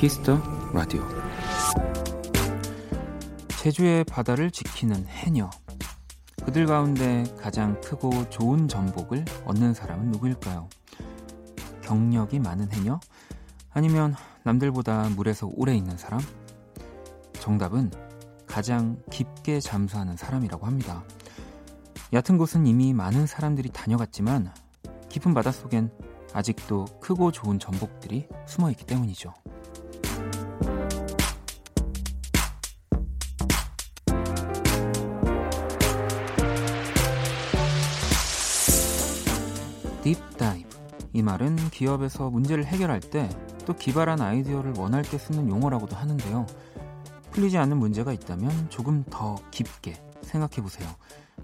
키스 더 라디오 제주의 바다를 지키는 해녀 그들 가운데 가장 크고 좋은 전복을 얻는 사람은 누구일까요? 경력이 많은 해녀? 아니면 남들보다 물에서 오래 있는 사람? 정답은 가장 깊게 잠수하는 사람이라고 합니다. 얕은 곳은 이미 많은 사람들이 다녀갔지만 깊은 바닷속엔 아직도 크고 좋은 전복들이 숨어 있기 때문이죠. 말은 기업에서 문제를 해결할 때 또 기발한 아이디어를 원할 때 쓰는 용어라고도 하는데요. 풀리지 않는 문제가 있다면 조금 더 깊게 생각해 보세요.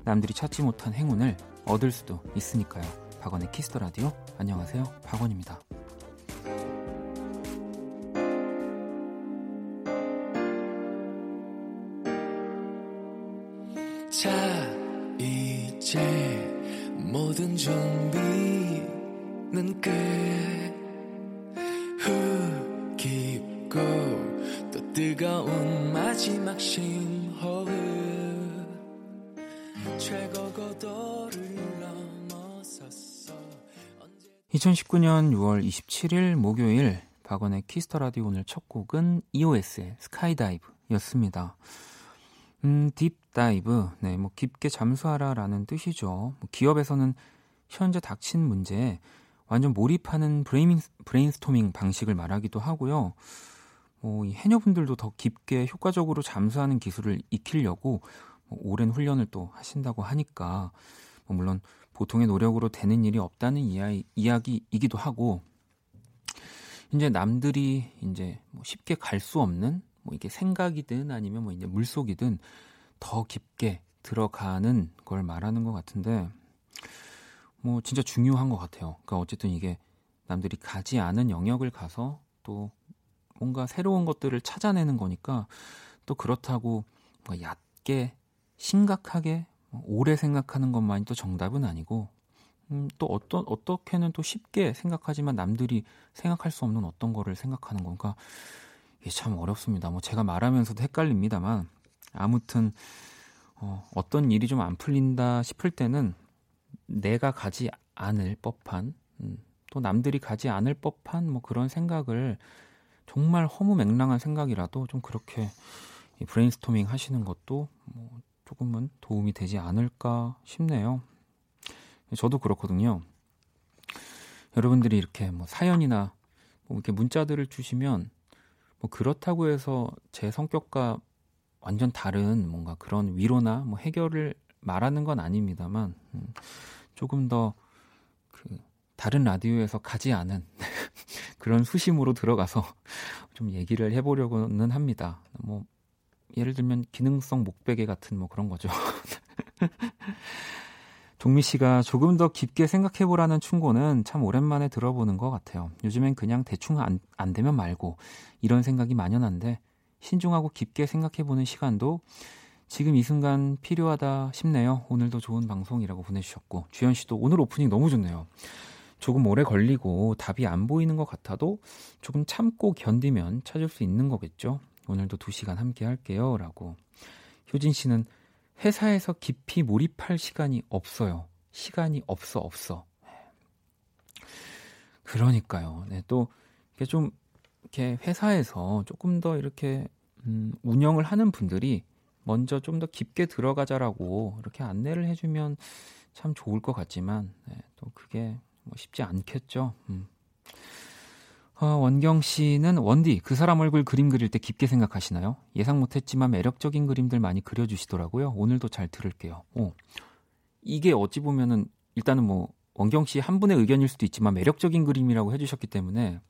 남들이 찾지 못한 행운을 얻을 수도 있으니까요. 박원의 키스 더 라디오. 안녕하세요. 박원입니다. 2019년 6월 27일 목요일 박원의 키스 더 라디오 오늘 첫 곡은 EOS의 Skydive였습니다. 음, deep dive. 네, 뭐 깊게 잠수하라라는 뜻이죠. 뭐 기업에서는 현재 닥친 문제에 완전 몰입하는 브레인, 브레인스토밍 방식을 말하기도 하고요. 뭐, 이 해녀분들도 더 깊게 효과적으로 잠수하는 기술을 익히려고 뭐 오랜 훈련을 또 하신다고 하니까, 뭐 물론 보통의 노력으로 되는 일이 없다는 이야, 이야기이기도 하고, 이제 남들이 이제 뭐 쉽게 갈 수 없는 뭐 이게 생각이든 아니면 뭐 이제 물속이든 더 깊게 들어가는 걸 말하는 것 같은데 뭐 진짜 중요한 것 같아요. 그러니까 어쨌든 이게 남들이 가지 않은 영역을 가서 또 뭔가 새로운 것들을 찾아내는 거니까 또 그렇다고 얕게 심각하게 뭐 오래 생각하는 것만이 또 정답은 아니고 음, 또 어떤 어떻게는 또 쉽게 생각하지만 남들이 생각할 수 없는 어떤 거를 생각하는 건가 이게 참 어렵습니다. 뭐 제가 말하면서도 헷갈립니다만 아무튼 어, 어떤 일이 좀 안 풀린다 싶을 때는 내가 가지 않을 법한 음, 또 남들이 가지 않을 법한 뭐 그런 생각을 정말 허무맹랑한 생각이라도 좀 그렇게 브레인스토밍 하시는 것도 뭐 조금은 도움이 되지 않을까 싶네요. 저도 그렇거든요. 여러분들이 이렇게 뭐 사연이나 뭐 이렇게 문자들을 주시면 뭐 그렇다고 해서 제 성격과 완전 다른 뭔가 그런 위로나 뭐 해결을 말하는 건 아닙니다만 음, 조금 더 그 다른 라디오에서 가지 않은 그런 수심으로 들어가서 좀 얘기를 해보려고는 합니다. 뭐 예를 들면 기능성 목베개 같은 뭐 그런 거죠. 종미 씨가 조금 더 깊게 생각해보라는 충고는 참 오랜만에 들어보는 것 같아요. 요즘엔 그냥 대충 안, 안 되면 말고 이런 생각이 만연한데 신중하고 깊게 생각해보는 시간도 지금 이 순간 필요하다 싶네요. 오늘도 좋은 방송이라고 보내주셨고 주현 씨도 오늘 오프닝 너무 좋네요. 조금 오래 걸리고 답이 안 보이는 것 같아도 조금 참고 견디면 찾을 수 있는 거겠죠. 오늘도 두 시간 함께 할게요. 라고. 효진 씨는 회사에서 깊이 몰입할 시간이 없어요. 시간이 없어, 없어. 그러니까요. 네, 또, 이게 좀, 이렇게 회사에서 조금 더 이렇게, 음, 운영을 하는 분들이 먼저 좀 더 깊게 들어가자라고 이렇게 안내를 해주면 참 좋을 것 같지만, 네, 또 그게 뭐 쉽지 않겠죠. 음. 어, 원경 씨는 원디 그 사람 얼굴 그림 그릴 때 깊게 생각하시나요? 예상 못했지만 매력적인 그림들 많이 그려주시더라고요. 오늘도 잘 들을게요. 오, 이게 어찌 보면은 일단은 뭐 원경 씨 한 분의 의견일 수도 있지만 매력적인 그림이라고 해주셨기 때문에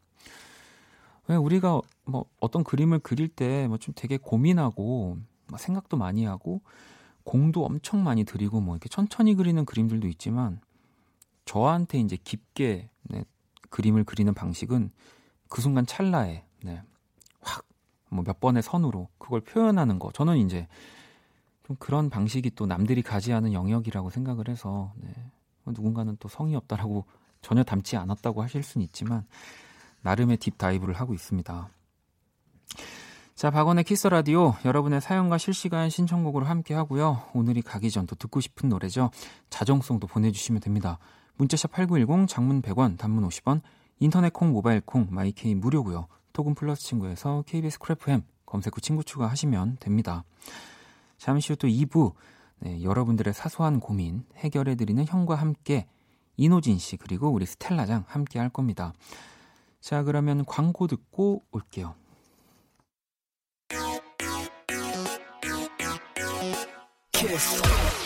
왜 우리가 뭐 어떤 그림을 그릴 때 뭐 좀 되게 고민하고 뭐 생각도 많이 하고 공도 엄청 많이 들이고 뭐 이렇게 천천히 그리는 그림들도 있지만 저한테 이제 깊게 네, 그림을 그리는 방식은 그 순간 찰나에 네, 확뭐 몇 번의 선으로 그걸 표현하는 거 저는 이제 좀 그런 방식이 또 남들이 가지 않은 영역이라고 생각을 해서 네, 누군가는 또 성의 없다라고 전혀 닮지 않았다고 하실 수는 있지만 나름의 딥 다이브를 하고 있습니다. 자, 박원의 키스 더 라디오 여러분의 사연과 실시간 신청곡으로 함께 하고요. 오늘이 가기 전 또 듣고 싶은 노래죠. 자정송도 보내주시면 됩니다. 문자샵 8910 장문 100원, 단문 50원, 인터넷 콩, 모바일 콩, 마이케이 무료고요. 톡은 플러스 친구에서 KBS Cool FM 검색 후 친구 추가하시면 됩니다. 잠시 후 또 2부 네, 여러분들의 사소한 고민 해결해드리는 형과 함께 이노진 씨 그리고 우리 스텔라장 함께 할 겁니다. 자 그러면 광고 듣고 올게요. 키스.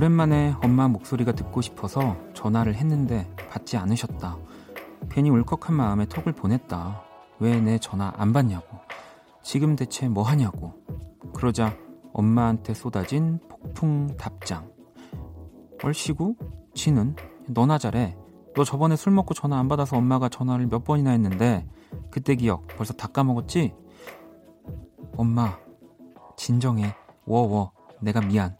오랜만에 엄마 목소리가 듣고 싶어서 전화를 했는데 받지 않으셨다. 괜히 울컥한 마음에 톡을 보냈다. 왜 내 전화 안 받냐고. 지금 대체 뭐 하냐고. 그러자 엄마한테 쏟아진 폭풍 답장. 얼씨구? 지는? 너나 잘해. 너 저번에 술 먹고 전화 안 받아서 엄마가 전화를 몇 번이나 했는데 그때 기억 벌써 다 까먹었지? 엄마 진정해 워워 내가 미안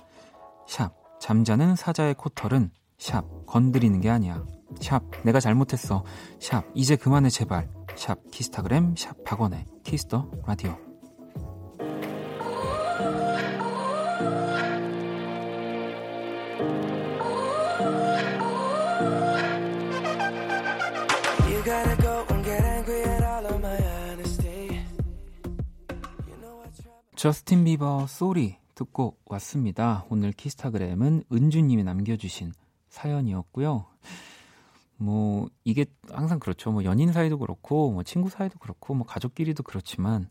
샵 잠자는 사자의 코털은 샵 건드리는 게 아니야. 샵 내가 잘못했어. 샵 이제 그만해 제발. 샵 키스타그램 샵 박원의 키스 더 라디오. 저스틴 비버 Sorry 듣고 왔습니다. 오늘 키스타그램은 은주님이 남겨주신 사연이었고요. 뭐 이게 항상 그렇죠. 뭐 연인 사이도 그렇고 뭐 친구 사이도 그렇고 뭐 가족끼리도 그렇지만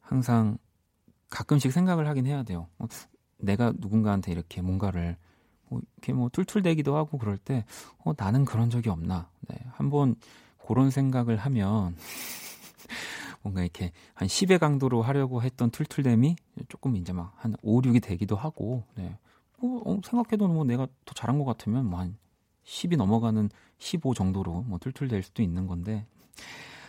항상 가끔씩 생각을 하긴 해야 돼요. 뭐 내가 누군가한테 이렇게 뭔가를 뭐 이렇게 뭐 툴툴대기도 하고 그럴 때 어, 나는 그런 적이 없나. 네, 한번 그런 생각을 하면 뭔가 이렇게 한 10의 강도로 하려고 했던 툴툴댐이 조금 이제 막 한 5, 6이 되기도 하고, 네. 뭐, 어, 생각해도 뭐 내가 더 잘한 것 같으면 뭐 한 10이 넘어가는 15 정도로 뭐 툴툴될 수도 있는 건데,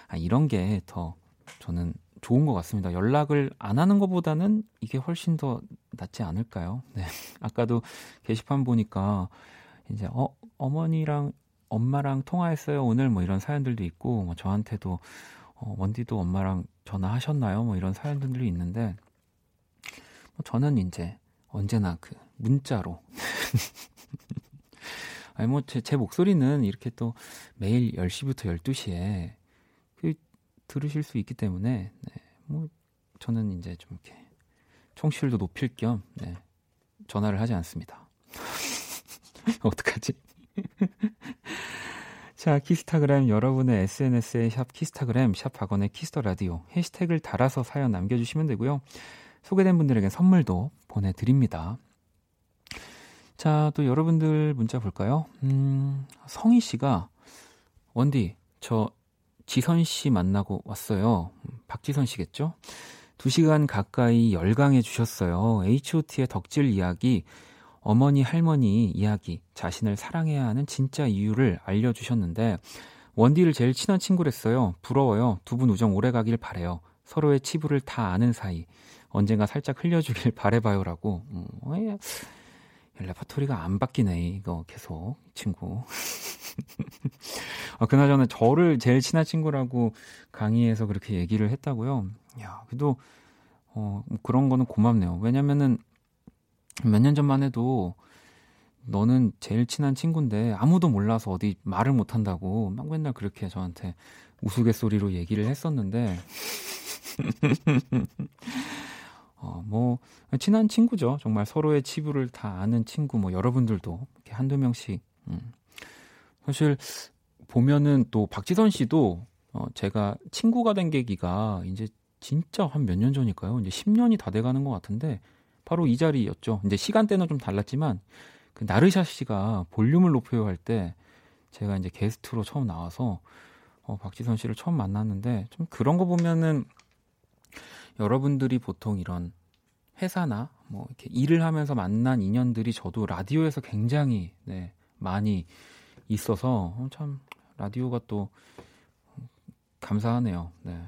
아, 이런 게 더 저는 좋은 것 같습니다. 연락을 안 하는 것보다는 이게 훨씬 더 낫지 않을까요? 네. 아까도 게시판 보니까 이제 어, 어머니랑 엄마랑 통화했어요. 오늘 뭐 이런 사연들도 있고, 뭐 저한테도 어, 원디도 엄마랑 전화하셨나요? 뭐 이런 사연들이 있는데 뭐 저는 이제 언제나 그 문자로 아니 뭐제 제 목소리는 이렇게 또 매일 10시부터 12시에 그 들으실 수 있기 때문에 네, 뭐 저는 이제 좀 이렇게 청취율도 높일 겸 네, 전화를 하지 않습니다. 어떡하지? 자, 키스타그램 여러분의 SNS에 샵 키스타그램, 샵 박원의 키스 더 라디오 해시태그를 달아서 사연 남겨주시면 되고요. 소개된 분들에게 선물도 보내드립니다. 자, 또 여러분들 문자 볼까요? 음, 성희 씨가 원디, 저 지선 씨 만나고 왔어요. 박지선 씨겠죠? 두 시간 가까이 열강해 주셨어요. H.O.T의 덕질 이야기 어머니, 할머니 이야기, 자신을 사랑해야 하는 진짜 이유를 알려주셨는데, 원디를 제일 친한 친구랬어요. 부러워요. 두 분 우정 오래 가길 바래요. 서로의 치부를 다 아는 사이. 언젠가 살짝 흘려주길 바래봐요라고. 음, 예. 레파토리가 안 바뀌네, 이거 계속. 친구. 아, 그나저나 저를 제일 친한 친구라고 강의에서 그렇게 얘기를 했다고요. 야, 그래도, 어, 뭐 그런 거는 고맙네요. 왜냐면은 몇 년 전만 해도 너는 제일 친한 친구인데 아무도 몰라서 어디 말을 못 한다고 막 맨날 그렇게 저한테 우스갯소리로 얘기를 했었는데 어, 뭐 친한 친구죠. 정말 서로의 치부를 다 아는 친구 뭐 여러분들도 이렇게 한두 명씩 음. 사실 보면은 또 박지선 씨도 어, 제가 친구가 된 계기가 이제 진짜 한 몇 년 전일까요? 이제 10년이 다 돼가는 것 같은데 바로 이 자리였죠. 이제 시간대는 좀 달랐지만 그 나르샤 씨가 볼륨을 높여요 할 때 제가 이제 게스트로 처음 나와서 어, 박지선 씨를 처음 만났는데 좀 그런 거 보면은 여러분들이 보통 이런 회사나 뭐 이렇게 일을 하면서 만난 인연들이 저도 라디오에서 굉장히 네, 많이 있어서 어, 참 라디오가 또 감사하네요. 네.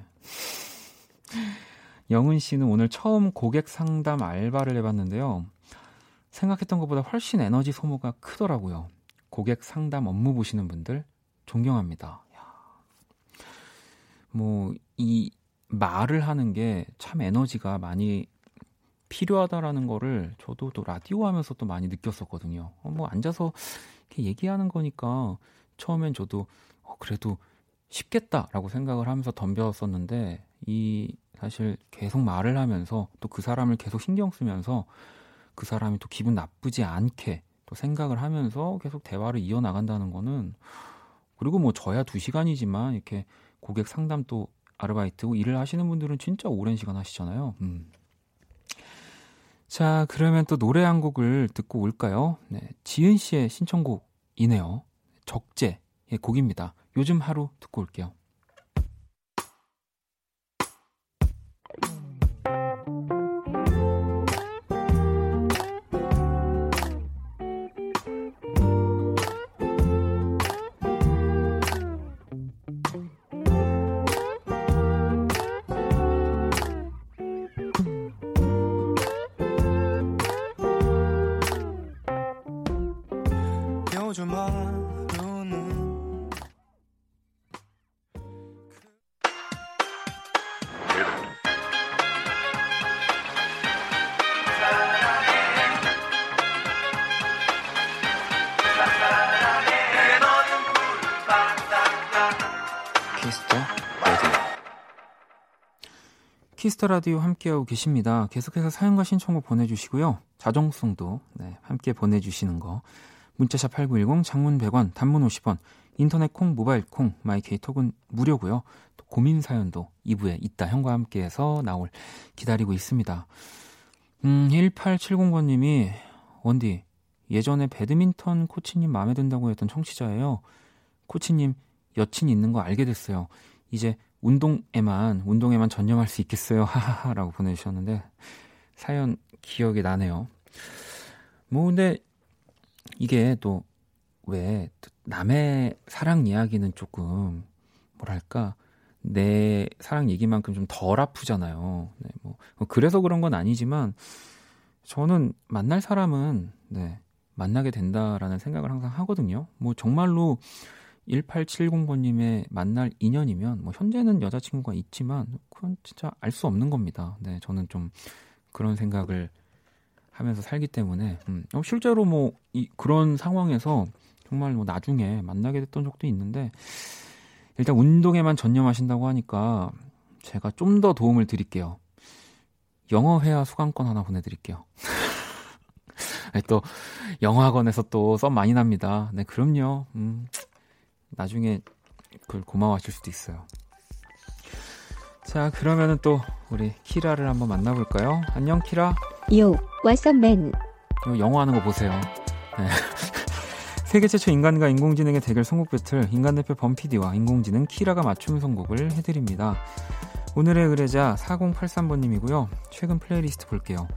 영은 씨는 오늘 처음 고객 상담 알바를 해봤는데요. 생각했던 것보다 훨씬 에너지 소모가 크더라고요. 고객 상담 업무 보시는 분들 존경합니다. 뭐, 이 말을 하는 게 참 에너지가 많이 필요하다라는 거를 저도 또 라디오 하면서 또 많이 느꼈었거든요. 어, 뭐, 앉아서 이렇게 얘기하는 거니까 처음엔 저도 어, 그래도 쉽겠다라고 생각을 하면서 덤벼었었는데 이 사실 계속 말을 하면서 또 그 사람을 계속 신경 쓰면서 그 사람이 또 기분 나쁘지 않게 또 생각을 하면서 계속 대화를 이어나간다는 거는 그리고 뭐 저야 두 시간이지만 이렇게 고객 상담 또 아르바이트 일을 하시는 분들은 진짜 오랜 시간 하시잖아요. 음. 자, 그러면 또 노래 한 곡을 듣고 올까요? 네, 지은 씨의 신청곡이네요. 적재의 곡입니다. 요즘 하루 듣고 올게요. 키스 더 라디오 함께하고 계십니다. 계속해서 사연과 신청곡 보내주시고요. 자정송도 네, 함께 보내주시는 거. 문자샵 8910, 장문 100원, 단문 50원, 인터넷 콩, 모바일 콩, 마이 K톡은 무료고요. 또 고민 사연도 2부에 이따 형과 함께해서 나올 기다리고 있습니다. 음, 1870번님이 원디 예전에 배드민턴 코치님 마음에 든다고 했던 청취자예요. 코치님 여친 있는 거 알게 됐어요. 이제 운동에만 운동에만 전념할 수 있겠어요. 하하하라고 보내주셨는데 사연 기억이 나네요. 뭐 근데 이게 또 왜 남의 사랑 이야기는 조금 뭐랄까 내 사랑 얘기만큼 좀 덜 아프잖아요. 네, 뭐 그래서 그런 건 아니지만 저는 만날 사람은 네, 만나게 된다라는 생각을 항상 하거든요. 뭐 정말로 1870번님의 만날 인연이면 뭐 현재는 여자친구가 있지만 그건 진짜 알 수 없는 겁니다. 네, 저는 좀 그런 생각을 하면서 살기 때문에 음, 어, 실제로 뭐 이, 그런 상황에서 정말 뭐 나중에 만나게 됐던 적도 있는데 일단 운동에만 전념하신다고 하니까 제가 좀 더 도움을 드릴게요. 영어 회화 수강권 하나 보내드릴게요. 또 영어학원에서 또 썸 많이 납니다. 네, 그럼요. 음, 나중에 그걸 고마워하실 수도 있어요. 자, 그러면은 또 우리 키라를 한번 만나볼까요? 안녕, 키라. Up, man? 이거 영어 하는 거 보세요. 네. 세계 최초 인간과 인공지능의 대결 선곡 배틀 인간 대표 범피디와 인공지능 키라가 맞춤 선곡을 해드립니다. 오늘의 의뢰자 4083번님이고요. 최근 플레이리스트 볼게요.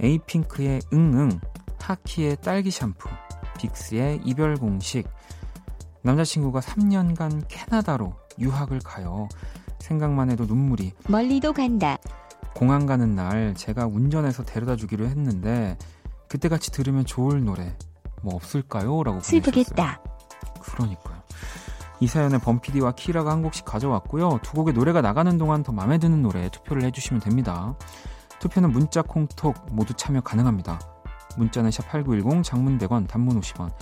에이핑크의 응응, 하키의 딸기 샴푸, 빅스의 이별 공식, 남자친구가 3년간 캐나다로 유학을 가요. 생각만 해도 눈물이 멀리도 간다. 공항 가는 날 제가 운전해서 데려다 주기로 했는데 그때 같이 들으면 좋을 노래 뭐 없을까요? 라고 보내주셨어요. 슬프겠다. 그러니까요. 이 사연에 범피디와 키라가 한 곡씩 가져왔고요. 두 곡의 노래가 나가는 동안 더 마음에 드는 노래 투표를 해주시면 됩니다. 투표는 문자, 콩톡 모두 참여 가능합니다. 문자는 샵8910, 장문 100원, 단문 50원,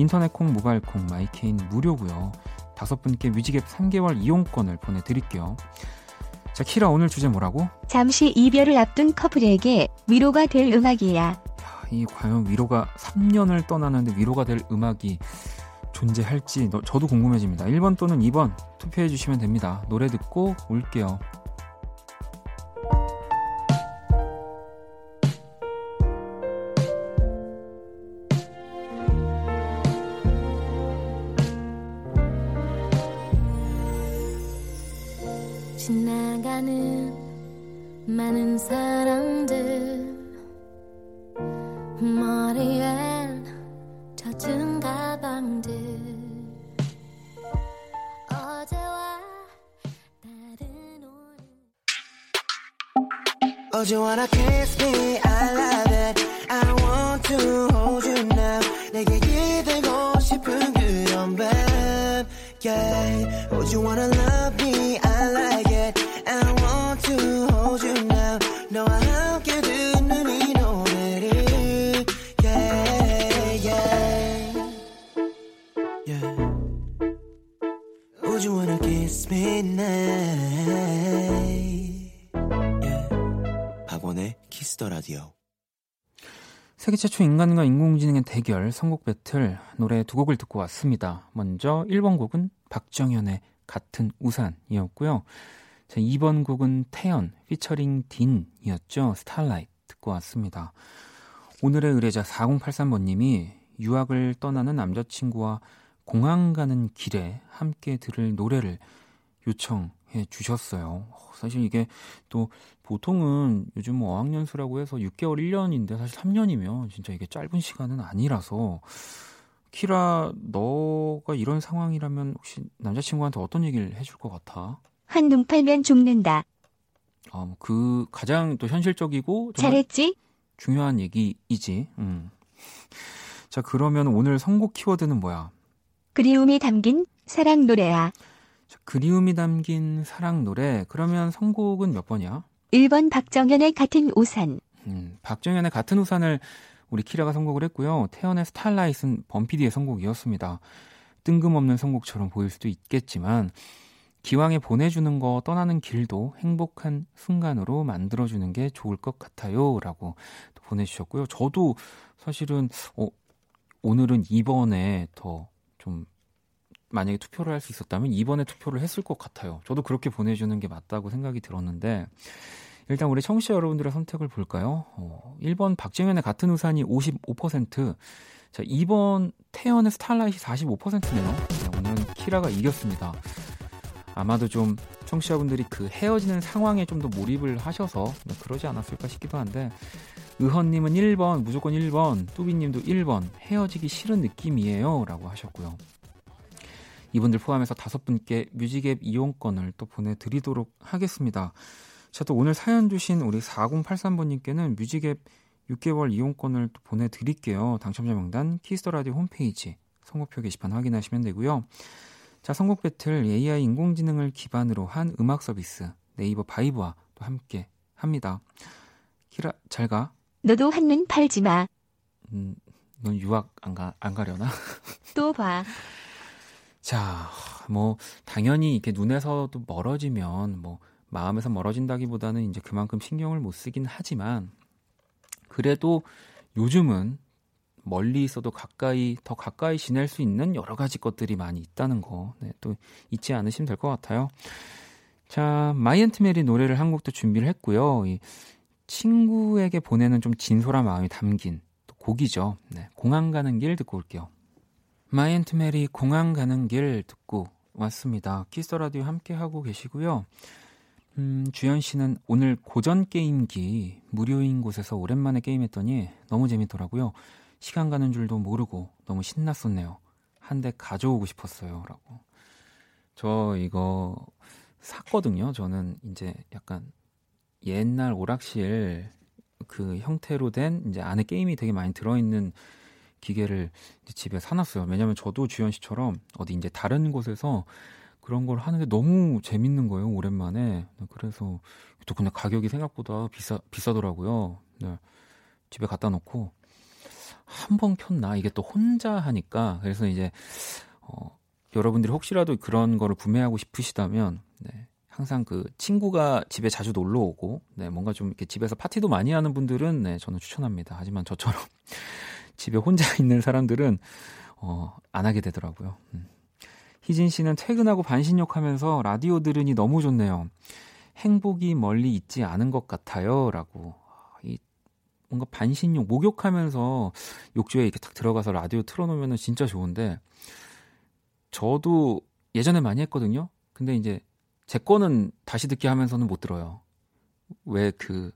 인터넷 콩, 모바일 콩, 마이 K는 무료고요. 다섯 분께 뮤직앱 3개월 이용권을 보내드릴게요. 자, 키라 오늘 주제 뭐라고? 잠시 이별을 앞둔 커플에게 위로가 될 음악이야. 야, 이 과연 위로가 3년을 떠나는데 위로가 될 음악이 존재할지 너- 저도 궁금해집니다. 1번 또는 2번 투표해 주시면 됩니다. 노래 듣고 올게요. Oh, you wanna kiss me? I love it. I want to hold you now. 내게 기대고 싶은 그런 밤. Yeah. Oh, you wanna love me? I like it. I want to hold you now. 너와 함께 듣는 이 노래를. Yeah, yeah. Yeah. Would you wanna kiss me now? 박원의 키스 더 라디오. 세계 최초 인간과 인공지능의 대결 선곡 배틀 노래 두 곡을 듣고 왔습니다. 먼저 1번 곡은 박정현의 같은 우산이었고요. 자, 2번 곡은 태연 피처링 딘이었죠. Starlight 듣고 왔습니다. 오늘의 의뢰자 4083번님이 유학을 떠나는 남자친구와 공항 가는 길에 함께 들을 노래를 요청 해 주셨어요. 어, 사실 이게 또 보통은 요즘 뭐 어학연수라고 해서 6개월, 1년인데 사실 3년이면 진짜 이게 짧은 시간은 아니라서 키라 너가 이런 상황이라면 혹시 남자친구한테 어떤 얘기를 해줄 것 같아? 한눈 팔면 죽는다. 아, 뭐그 가장 또 현실적이고 잘했지? 중요한 얘기이지. 음. 자 그러면 오늘 선곡 키워드는 뭐야? 그리움이 담긴 사랑 노래야. 자, 그리움이 담긴 사랑 노래. 그러면 선곡은 몇 번이야? 1번 박정현의 같은 우산. 음, 박정현의 같은 우산을 우리 키라가 선곡을 했고요. 태연의 스타라이트는 범피디의 선곡이었습니다. 뜬금없는 선곡처럼 보일 수도 있겠지만 기왕에 보내주는 거 떠나는 길도 행복한 순간으로 만들어주는 게 좋을 것 같아요. 라고 또 보내주셨고요. 저도 사실은 어, 오늘은 2번에 더 좀 만약에 투표를 할 수 있었다면 2번에 투표를 했을 것 같아요. 저도 그렇게 보내주는 게 맞다고 생각이 들었는데 일단 우리 청취자 여러분들의 선택을 볼까요? 어, 1번 박정현의 같은 우산이 55%, 자 2번 태연의 스타라이트 45%네요. 네, 오늘은 키라가 이겼습니다. 아마도 좀 청취자분들이 그 헤어지는 상황에 좀 더 몰입을 하셔서 네, 그러지 않았을까 싶기도 한데 의헌님은 1번 무조건 1번 뚜비님도 1번 헤어지기 싫은 느낌이에요 라고 하셨고요. 이분들 포함해서 다섯 분께 뮤직앱 이용권을 또 보내드리도록 하겠습니다. 자, 또 오늘 사연 주신 우리 4083번님께는 뮤직앱 6개월 이용권을 또 보내드릴게요. 당첨자 명단 키스터라디오 홈페이지 선곡표 게시판 확인하시면 되고요. 자, 선곡 배틀 AI 인공지능을 기반으로 한 음악 서비스 네이버 바이브와 또 함께 합니다. 키라, 잘 가. 너도 한눈 팔지 마. 음, 넌 유학 안, 가, 안 가려나? 또 봐. 자, 뭐, 당연히 이렇게 눈에서도 멀어지면, 뭐, 마음에서 멀어진다기보다는 이제 그만큼 신경을 못 쓰긴 하지만, 그래도 요즘은 멀리 있어도 가까이, 더 가까이 지낼 수 있는 여러 가지 것들이 많이 있다는 거, 네, 또 잊지 않으시면 될 것 같아요. 자, 마이 앤트 메리 노래를 한 곡도 준비를 했고요. 이 친구에게 보내는 좀 진솔한 마음이 담긴 또 곡이죠. 네, 공항 가는 길 듣고 올게요. 마이 앤트 메리 공항 가는 길 듣고 왔습니다. 키스 더 라디오 함께 하고 계시고요. 음, 주현 씨는 오늘 고전 게임기 무료인 곳에서 오랜만에 게임했더니 너무 재밌더라고요. 시간 가는 줄도 모르고 너무 신났었네요. 한 대 가져오고 싶었어요라고. 저 이거 샀거든요. 저는 이제 약간 옛날 오락실 그 형태로 된 이제 안에 게임이 되게 많이 들어있는 기계를 이제 집에 사놨어요. 왜냐면 저도 주현 씨처럼 어디 이제 다른 곳에서 그런 걸 하는데 너무 재밌는 거예요. 오랜만에. 네, 그래서 또 근데 가격이 생각보다 비싸 비싸더라고요. 네. 집에 갖다 놓고 한 번 켰나 이게 또 혼자 하니까 그래서 이제 어, 여러분들이 혹시라도 그런 거를 구매하고 싶으시다면 네, 항상 그 친구가 집에 자주 놀러 오고 네, 뭔가 좀 이렇게 집에서 파티도 많이 하는 분들은 네, 저는 추천합니다. 하지만 저처럼 집에 혼자 있는 사람들은 어, 안 하게 되더라고요. 음. 희진 씨는 퇴근하고 반신욕 하면서 라디오 들으니 너무 좋네요. 행복이 멀리 있지 않은 것 같아요. 라고. 이 뭔가 반신욕, 목욕하면서 욕조에 이렇게 탁 들어가서 라디오 틀어 놓으면 진짜 좋은데, 저도 예전에 많이 했거든요. 근데 이제 제 거는 다시 듣기 하면서는 못 들어요. 왜 그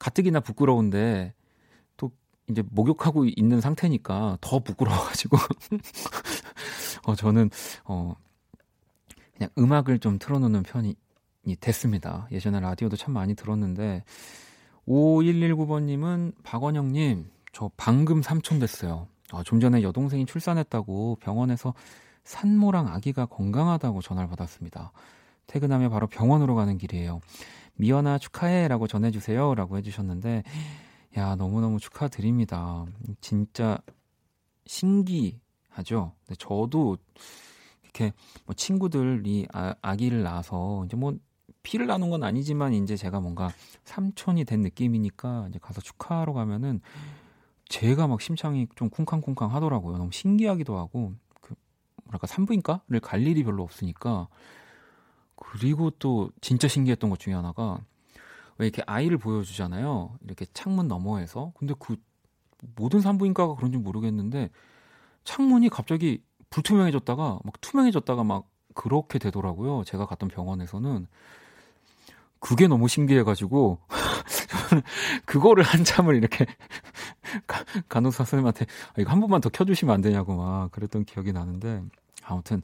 가뜩이나 부끄러운데 또 이제 목욕하고 있는 상태니까 더 부끄러워가지고 어 저는 어 그냥 음악을 좀 틀어놓는 편이 됐습니다. 예전에 라디오도 참 많이 들었는데 5119번님은 박원영님 저 방금 삼촌 됐어요. 아, 좀 전에 여동생이 출산했다고 병원에서 산모랑 아기가 건강하다고 전화를 받았습니다. 퇴근하며 바로 병원으로 가는 길이에요. 미연아 축하해 라고 전해주세요 라고 해주셨는데 야 너무너무 축하드립니다. 진짜 신기하죠. 근데 저도 이렇게 뭐 친구들이 아, 아기를 낳아서 이제 뭐 피를 나눈 건 아니지만 이제 제가 뭔가 삼촌이 된 느낌이니까 이제 가서 축하하러 가면은 제가 막 심장이 좀 쿵쾅쿵쾅 하더라고요. 너무 신기하기도 하고 그 뭐랄까 산부인과를 갈 일이 별로 없으니까 그리고 또 진짜 신기했던 것 중에 하나가 왜 이렇게 아이를 보여주잖아요. 이렇게 창문 너머에서 근데 그 모든 산부인과가 그런지 모르겠는데 창문이 갑자기 불투명해졌다가 막 투명해졌다가 막 그렇게 되더라고요. 제가 갔던 병원에서는 그게 너무 신기해가지고 그거를 한참을 이렇게 간호사 선생님한테 아, 이거 한 번만 더 켜주시면 안 되냐고 막 그랬던 기억이 나는데 아무튼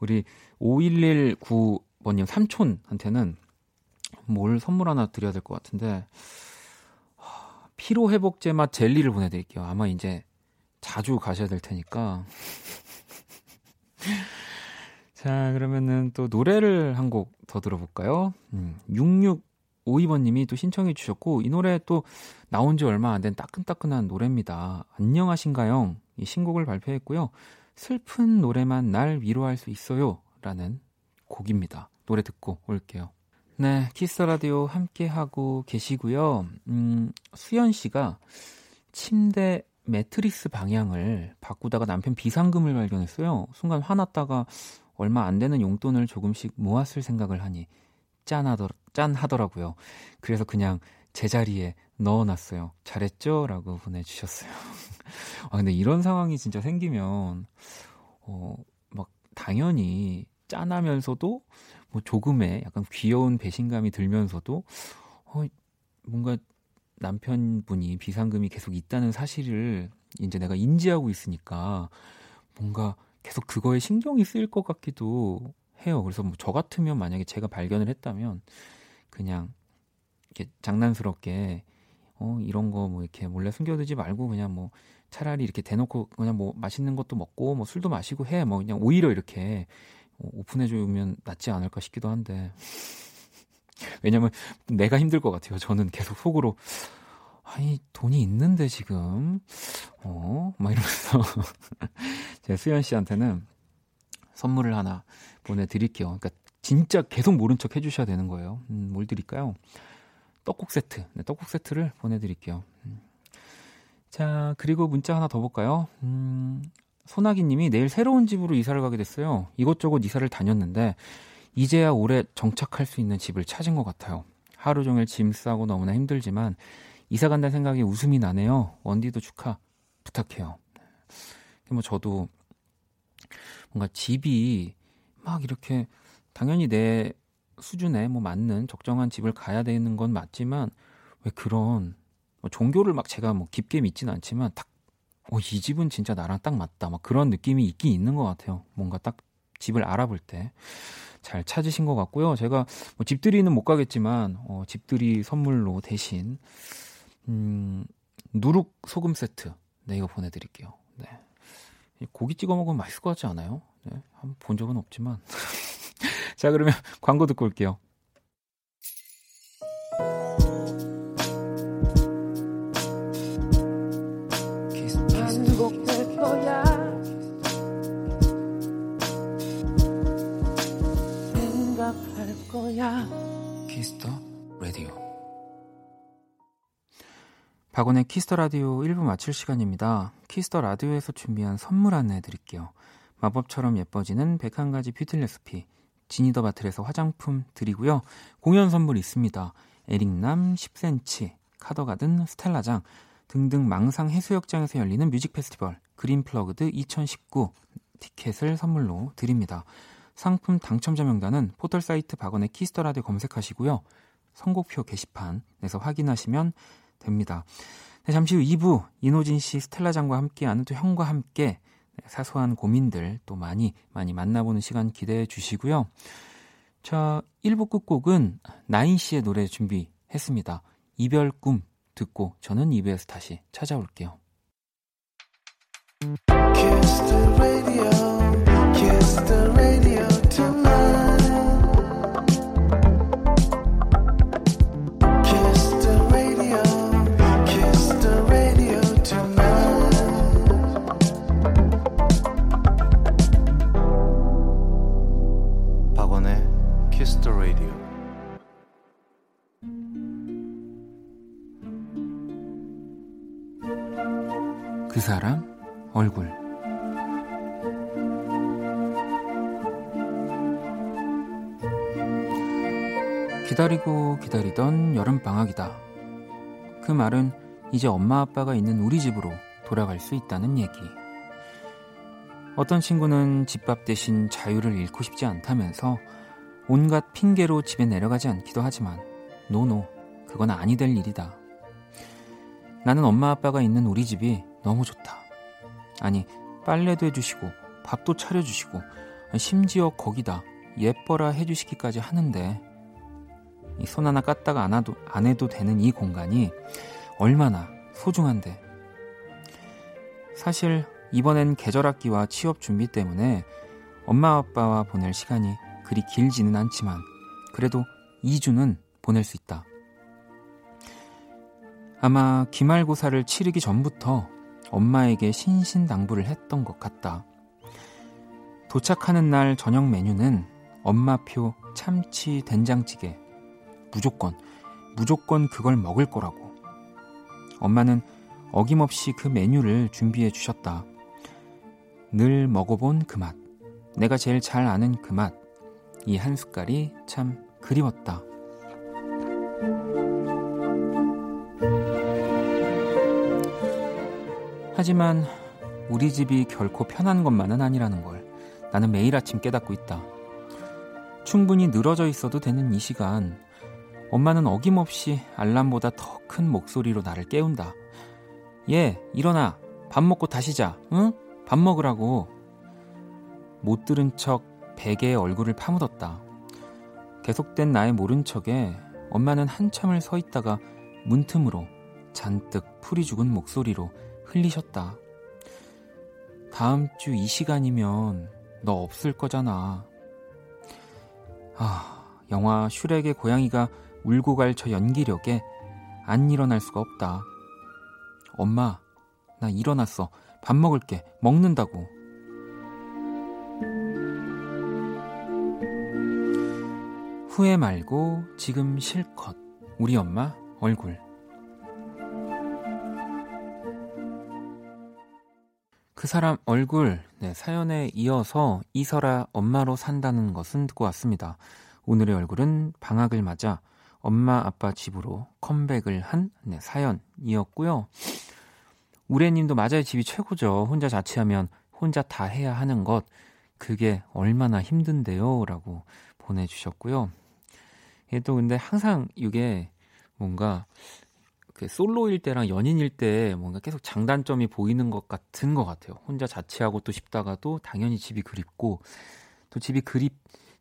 우리 5119번님 삼촌한테는 뭘 선물 하나 드려야 될 것 같은데 피로 회복제 맛 젤리를 보내드릴게요. 아마 이제 자주 가셔야 될 테니까. 자, 그러면은 또 노래를 한 곡 더 들어볼까요? 음, 6652번님이 또 신청해 주셨고, 이 노래 또 나온 지 얼마 안 된 따끈따끈한 노래입니다. 안녕하신가요? 이 신곡을 발표했고요. 슬픈 노래만 날 위로할 수 있어요. 라는 곡입니다. 노래 듣고 올게요. 네, 키스 더 라디오 함께 하고 계시고요. 음, 수연 씨가 침대 매트리스 방향을 바꾸다가 남편 비상금을 발견했어요. 순간 화났다가 얼마 안 되는 용돈을 조금씩 모았을 생각을 하니 짠하더, 짠하더라고요. 그래서 그냥 제자리에 넣어놨어요. 잘했죠? 라고 보내주셨어요. 아, 근데 이런 상황이 진짜 생기면, 어, 막, 당연히 짠하면서도, 뭐, 조금의 약간 귀여운 배신감이 들면서도, 어, 뭔가 남편분이 비상금이 계속 있다는 사실을 이제 내가 인지하고 있으니까, 뭔가 계속 그거에 신경이 쓰일 것 같기도 해요. 그래서 뭐 저 같으면 만약에 제가 발견을 했다면 그냥 이렇게 장난스럽게 어 이런 거 뭐 이렇게 몰래 숨겨두지 말고 그냥 뭐 차라리 이렇게 대놓고 그냥 뭐 맛있는 것도 먹고 뭐 술도 마시고 해 뭐 그냥 오히려 이렇게 오픈해 주면 낫지 않을까 싶기도 한데 왜냐면 내가 힘들 것 같아요. 저는 계속 속으로 아니 돈이 있는데 지금 어막 이러면서 제가 수현 씨한테는 선물을 하나 보내드릴게요. 그러니까 진짜 계속 모른 척 해주셔야 되는 거예요. 음, 뭘 드릴까요? 떡국 세트. 네, 떡국 세트를 보내드릴게요. 음. 자 그리고 문자 하나 더 볼까요? 음, 소나기님이 내일 새로운 집으로 이사를 가게 됐어요. 이곳저곳 이사를 다녔는데 이제야 올해 정착할 수 있는 집을 찾은 것 같아요. 하루 종일 짐 싸고 너무나 힘들지만 이사 간다는 생각에 웃음이 나네요. 원디도 축하 부탁해요. 뭐 저도 뭔가 집이 막 이렇게 당연히 내 수준에 뭐 맞는 적정한 집을 가야 되는 건 맞지만 왜 그런 뭐 종교를 막 제가 뭐 깊게 믿지는 않지만 딱 어, 이 집은 진짜 나랑 딱 맞다. 막 그런 느낌이 있긴 있는 것 같아요. 뭔가 딱 집을 알아볼 때. 잘 찾으신 것 같고요. 제가 뭐 집들이는 못 가겠지만, 어, 집들이 선물로 대신 음, 누룩 소금 세트. 네, 이거 보내드릴게요. 네. 고기 찍어 먹으면 맛있을 것 같지 않아요? 네, 한번 본 적은 없지만. 자, 그러면 광고 듣고 올게요. 거야. 키스 더 라디오. 박원의 키스 더 라디오 1부 마칠 시간입니다. 키스 더 라디오에서 준비한 선물 안내해 드릴게요. 마법처럼 예뻐지는 101가지 뷰티 레시피 지니 더 바틀에서 화장품 드리고요. 공연 선물 있습니다. 에릭남 10cm, 카더가든 스텔라장 등등 망상 해수욕장에서 열리는 뮤직 페스티벌 그린 플러그드 2019 티켓을 선물로 드립니다. 상품 당첨자 명단은 포털 사이트 박원의 키스 더 라디오 검색하시고요. 선곡표 게시판에서 확인하시면 됩니다. 네, 잠시 후 2부 이노진 씨, 스텔라장과 함께하는 또 형과 함께 사소한 고민들 또 많이 많이 만나보는 시간 기대해 주시고요. 자, 1부 끝곡은 나인 씨의 노래 준비했습니다. 이별 꿈 듣고 저는 2부에서 다시 찾아올게요. 그 사람 얼굴 기다리고 기다리던 여름 방학이다. 그 말은 이제 엄마 아빠가 있는 우리 집으로 돌아갈 수 있다는 얘기. 어떤 친구는 집밥 대신 자유를 잃고 싶지 않다면서 온갖 핑계로 집에 내려가지 않기도 하지만 노노 그건 아니 될 일이다. 나는 엄마 아빠가 있는 우리 집이 너무 좋다. 아니 빨래도 해주시고 밥도 차려주시고 심지어 거기다 예뻐라 해주시기까지 하는데 이 손 하나 까딱 안, 해도, 안 해도 되는 이 공간이 얼마나 소중한데 사실 이번엔 계절학기와 취업 준비 때문에 엄마 아빠와 보낼 시간이 그리 길지는 않지만 그래도 2주는 보낼 수 있다. 아마 기말고사를 치르기 전부터 엄마에게 신신당부를 했던 것 같다. 도착하는 날 저녁 메뉴는 엄마표 참치 된장찌개. 무조건, 무조건 그걸 먹을 거라고. 엄마는 어김없이 그 메뉴를 준비해 주셨다. 늘 먹어본 그 맛. 내가 제일 잘 아는 그 맛. 이 한 숟갈이 참 그리웠다. 하지만 우리 집이 결코 편한 것만은 아니라는 걸 나는 매일 아침 깨닫고 있다. 충분히 늘어져 있어도 되는 이 시간, 엄마는 어김없이 알람보다 더 큰 목소리로 나를 깨운다. 얘, 일어나. 밥 먹고 다시 자. 응? 밥 먹으라고. 못 들은 척 베개에 얼굴을 파묻었다. 계속된 나의 모른 척에 엄마는 한참을 서 있다가 문틈으로 잔뜩 풀이 죽은 목소리로 흘리셨다. 다음 주 이 시간이면 너 없을 거잖아. 아, 영화 슈렉의 고양이가 울고 갈 저 연기력에 안 일어날 수가 없다. 엄마, 나 일어났어. 밥 먹을게. 먹는다고. 후회 말고 지금 실컷 우리 엄마 얼굴. 그 사람 얼굴 네, 사연에 이어서 이설아 엄마로 산다는 것은 듣고 왔습니다. 오늘의 얼굴은 방학을 맞아 엄마 아빠 집으로 컴백을 한 네, 사연이었고요. 우레님도 맞아요 집이 최고죠. 혼자 자취하면 혼자 다 해야 하는 것 그게 얼마나 힘든데요라고 보내주셨고요. 이게 또 근데 항상 이게 뭔가 그 솔로일 때랑 연인일 때 뭔가 계속 장단점이 보이는 것 같은 것 같아요. 혼자 자취하고 또 싶다가도 당연히 집이 그립고 또 집이 그립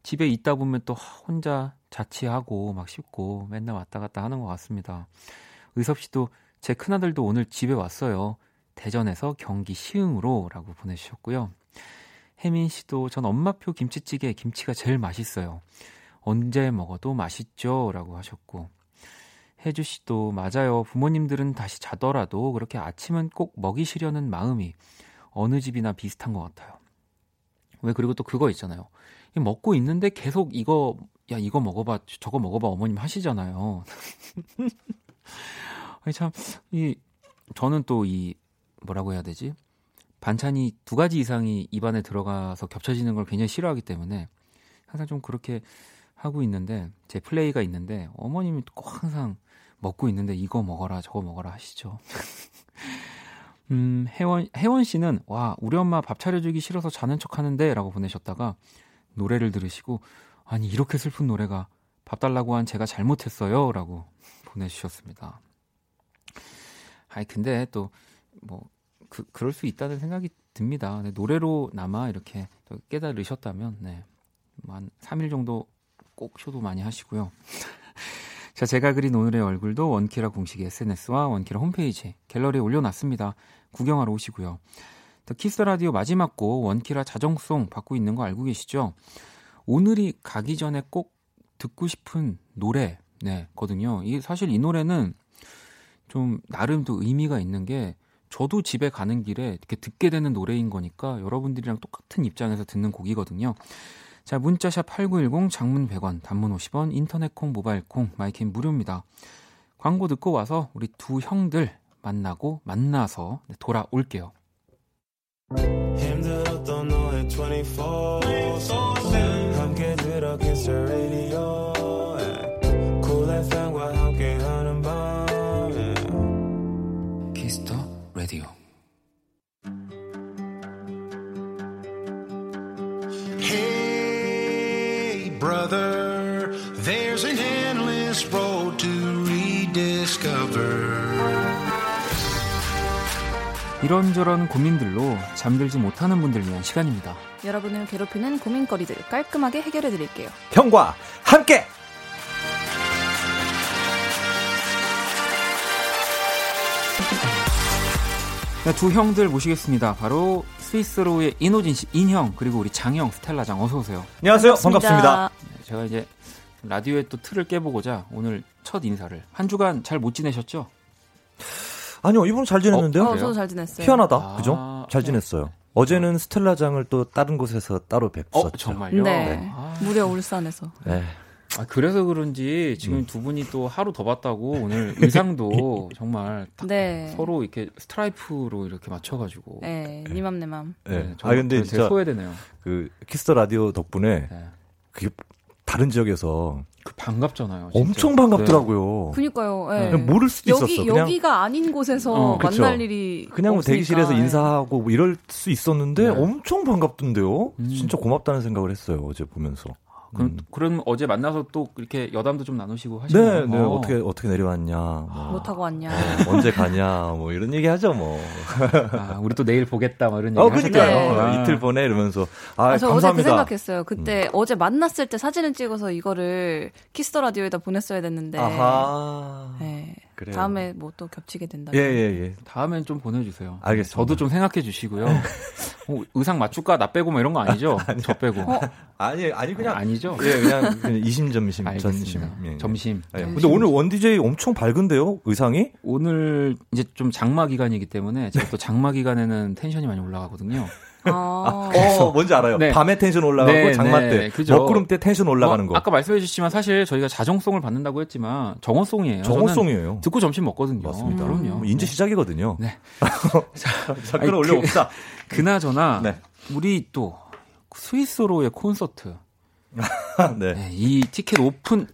집에 있다 보면 또 혼자 자취하고 막 싶고 맨날 왔다 갔다 하는 것 같습니다. 의섭 씨도 제 큰아들도 오늘 집에 왔어요. 대전에서 경기 시흥으로라고 보내주셨고요. 혜민 씨도 전 엄마표 김치찌개 김치가 제일 맛있어요. 언제 먹어도 맛있죠라고 하셨고 혜주 씨도 맞아요. 부모님들은 다시 자더라도 그렇게 아침은 꼭 먹이시려는 마음이 어느 집이나 비슷한 것 같아요. 왜 그리고 또 그거 있잖아요. 먹고 있는데 계속 이거 야 이거 먹어봐 저거 먹어봐 어머님 하시잖아요. 아니 참 이 저는 또 이 뭐라고 해야 되지 반찬이 두 가지 이상이 입안에 들어가서 겹쳐지는 걸 굉장히 싫어하기 때문에 항상 좀 그렇게 하고 있는데 제 플레이가 있는데 어머님이 꼭 항상 먹고 있는데 이거 먹어라 저거 먹어라 하시죠. 음, 혜원 혜원 씨는 와 우리 엄마 밥 차려주기 싫어서 자는 척 하는데 라고 보내셨다가 노래를 들으시고 아니 이렇게 슬픈 노래가 밥 달라고 한 제가 잘못했어요 라고 보내주셨습니다. 아니 근데 또 뭐 그, 그럴 수 있다는 생각이 듭니다. 네, 노래로 남아 이렇게 또 깨달으셨다면 네. 한 3일 정도 꼭 쇼도 많이 하시고요. 자, 제가 그린 오늘의 얼굴도 원키라 공식 SNS와 원키라 홈페이지 갤러리에 올려놨습니다. 구경하러 오시고요. 더 키스 라디오 마지막 곡 원키라 자정송 받고 있는 거 알고 계시죠? 오늘이 가기 전에 꼭 듣고 싶은 노래 네, 거든요. 이 사실 이 노래는 좀 나름 또 의미가 있는 게 저도 집에 가는 길에 이렇게 듣게 되는 노래인 거니까 여러분들이랑 똑같은 입장에서 듣는 곡이거든요. 자, 문자샵 8910 장문 100원, 단문 50원, 인터넷 콩, 모바일 콩, 마이 K 무료입니다. 광고 듣고 와서 우리 두 형들 만나고 만나서 네, 돌아올게요. 힘들었던 너의 24 함께 들어 이런저런 고민들로 잠들지 못하는 분들 위한 시간입니다. 여러분을 괴롭히는 고민거리들 깔끔하게 해결해 드릴게요. 형과 함께 네, 두 형들 모시겠습니다. 바로 스위스로의 이노진 씨, 인형 그리고 우리 장형, 스텔라장 어서 오세요. 안녕하세요 반갑습니다. 네, 제가 이제 라디오에 또 틀을 깨보고자 오늘 첫 인사를 한 주간 잘 못 지내셨죠? 아니요 이분 잘 지냈는데요. 어, 그래요? 저도 잘 지냈어요. 희한하다 아, 그죠? 잘 네. 지냈어요. 어제는 스텔라장을 또 다른 곳에서 따로 뵀었죠. 어 정말요? 네. 아, 무려 울산에서. 네. 아, 그래서 그런지 지금 음. 두 분이 또 하루 더 봤다고 오늘 의상도 정말 딱 네. 서로 이렇게 스트라이프로 이렇게 맞춰가지고. 네, 니맘 내맘. 네. 저- 아 근데 진짜 소외되네요. 그 키스 더 라디오 덕분에 네. 그게 다른 지역에서 그 반갑잖아요. 진짜. 엄청 반갑더라고요. 그니까요. 예. 그냥 모를 수도 여기 있었어. 그냥 여기가 아닌 곳에서 어, 그쵸. 만날 일이 그냥 뭐 없으니까. 대기실에서 예. 인사하고 뭐 이럴 수 있었는데 네. 엄청 반갑던데요. 음. 진짜 고맙다는 생각을 했어요 어제 보면서. 그럼, 음. 그럼 어제 만나서 또 이렇게 여담도 좀 나누시고 네, 하시나요? 네 어. 어떻게 어떻게 내려왔냐, 뭐, 못 하고 왔냐. 네, 언제 가냐, 뭐 이런 얘기 하죠 뭐. 아, 우리 또 내일 보겠다, 뭐 이런 얘기 어? 그러니까요. 아. 이틀 보네 이러면서 아, 아, 저 어제 그 감사합니다. 음. 생각했어요. 그때 어제 만났을 때 사진을 찍어서 이거를 키스 더 라디오에다 보냈어야 됐는데. 아하. 네. 그래요. 다음에 뭐 또 겹치게 된다. 예, 예, 예. 다음엔 좀 보내주세요. 알겠습니다. 저도 좀 생각해 주시고요. 어, 의상 맞출까? 나 빼고 뭐 이런 거 아니죠? 저 빼고. 어? 아니, 아니 그냥 아니죠? 예, 그냥, 그냥 이심전심 알겠습니다. 전심. 예, 예. 점심. 예. 근데 오늘 원 DJ 엄청 밝은데요? 의상이? 오늘 이제 좀 장마 기간이기 때문에 제가 또 장마 기간에는 텐션이 많이 올라가거든요. 아, 어, 뭔지 알아요. 네. 밤에 텐션 올라가고 네, 장마 네, 때, 그죠. 먹구름 때 텐션 올라가는 뭐, 거. 아까 말씀해 주셨지만 사실 저희가 자정송을 받는다고 했지만 정오송이에요. 저는 정오송이에요. 듣고 점심 먹거든요. 맞습니다. 그럼요. 뭐 이제 시작이거든요. 네. 자, 아니, 끌어올려 봅시다. 그 나저나 네. 우리 또 스위스로의 콘서트 네. 네, 이 티켓 오픈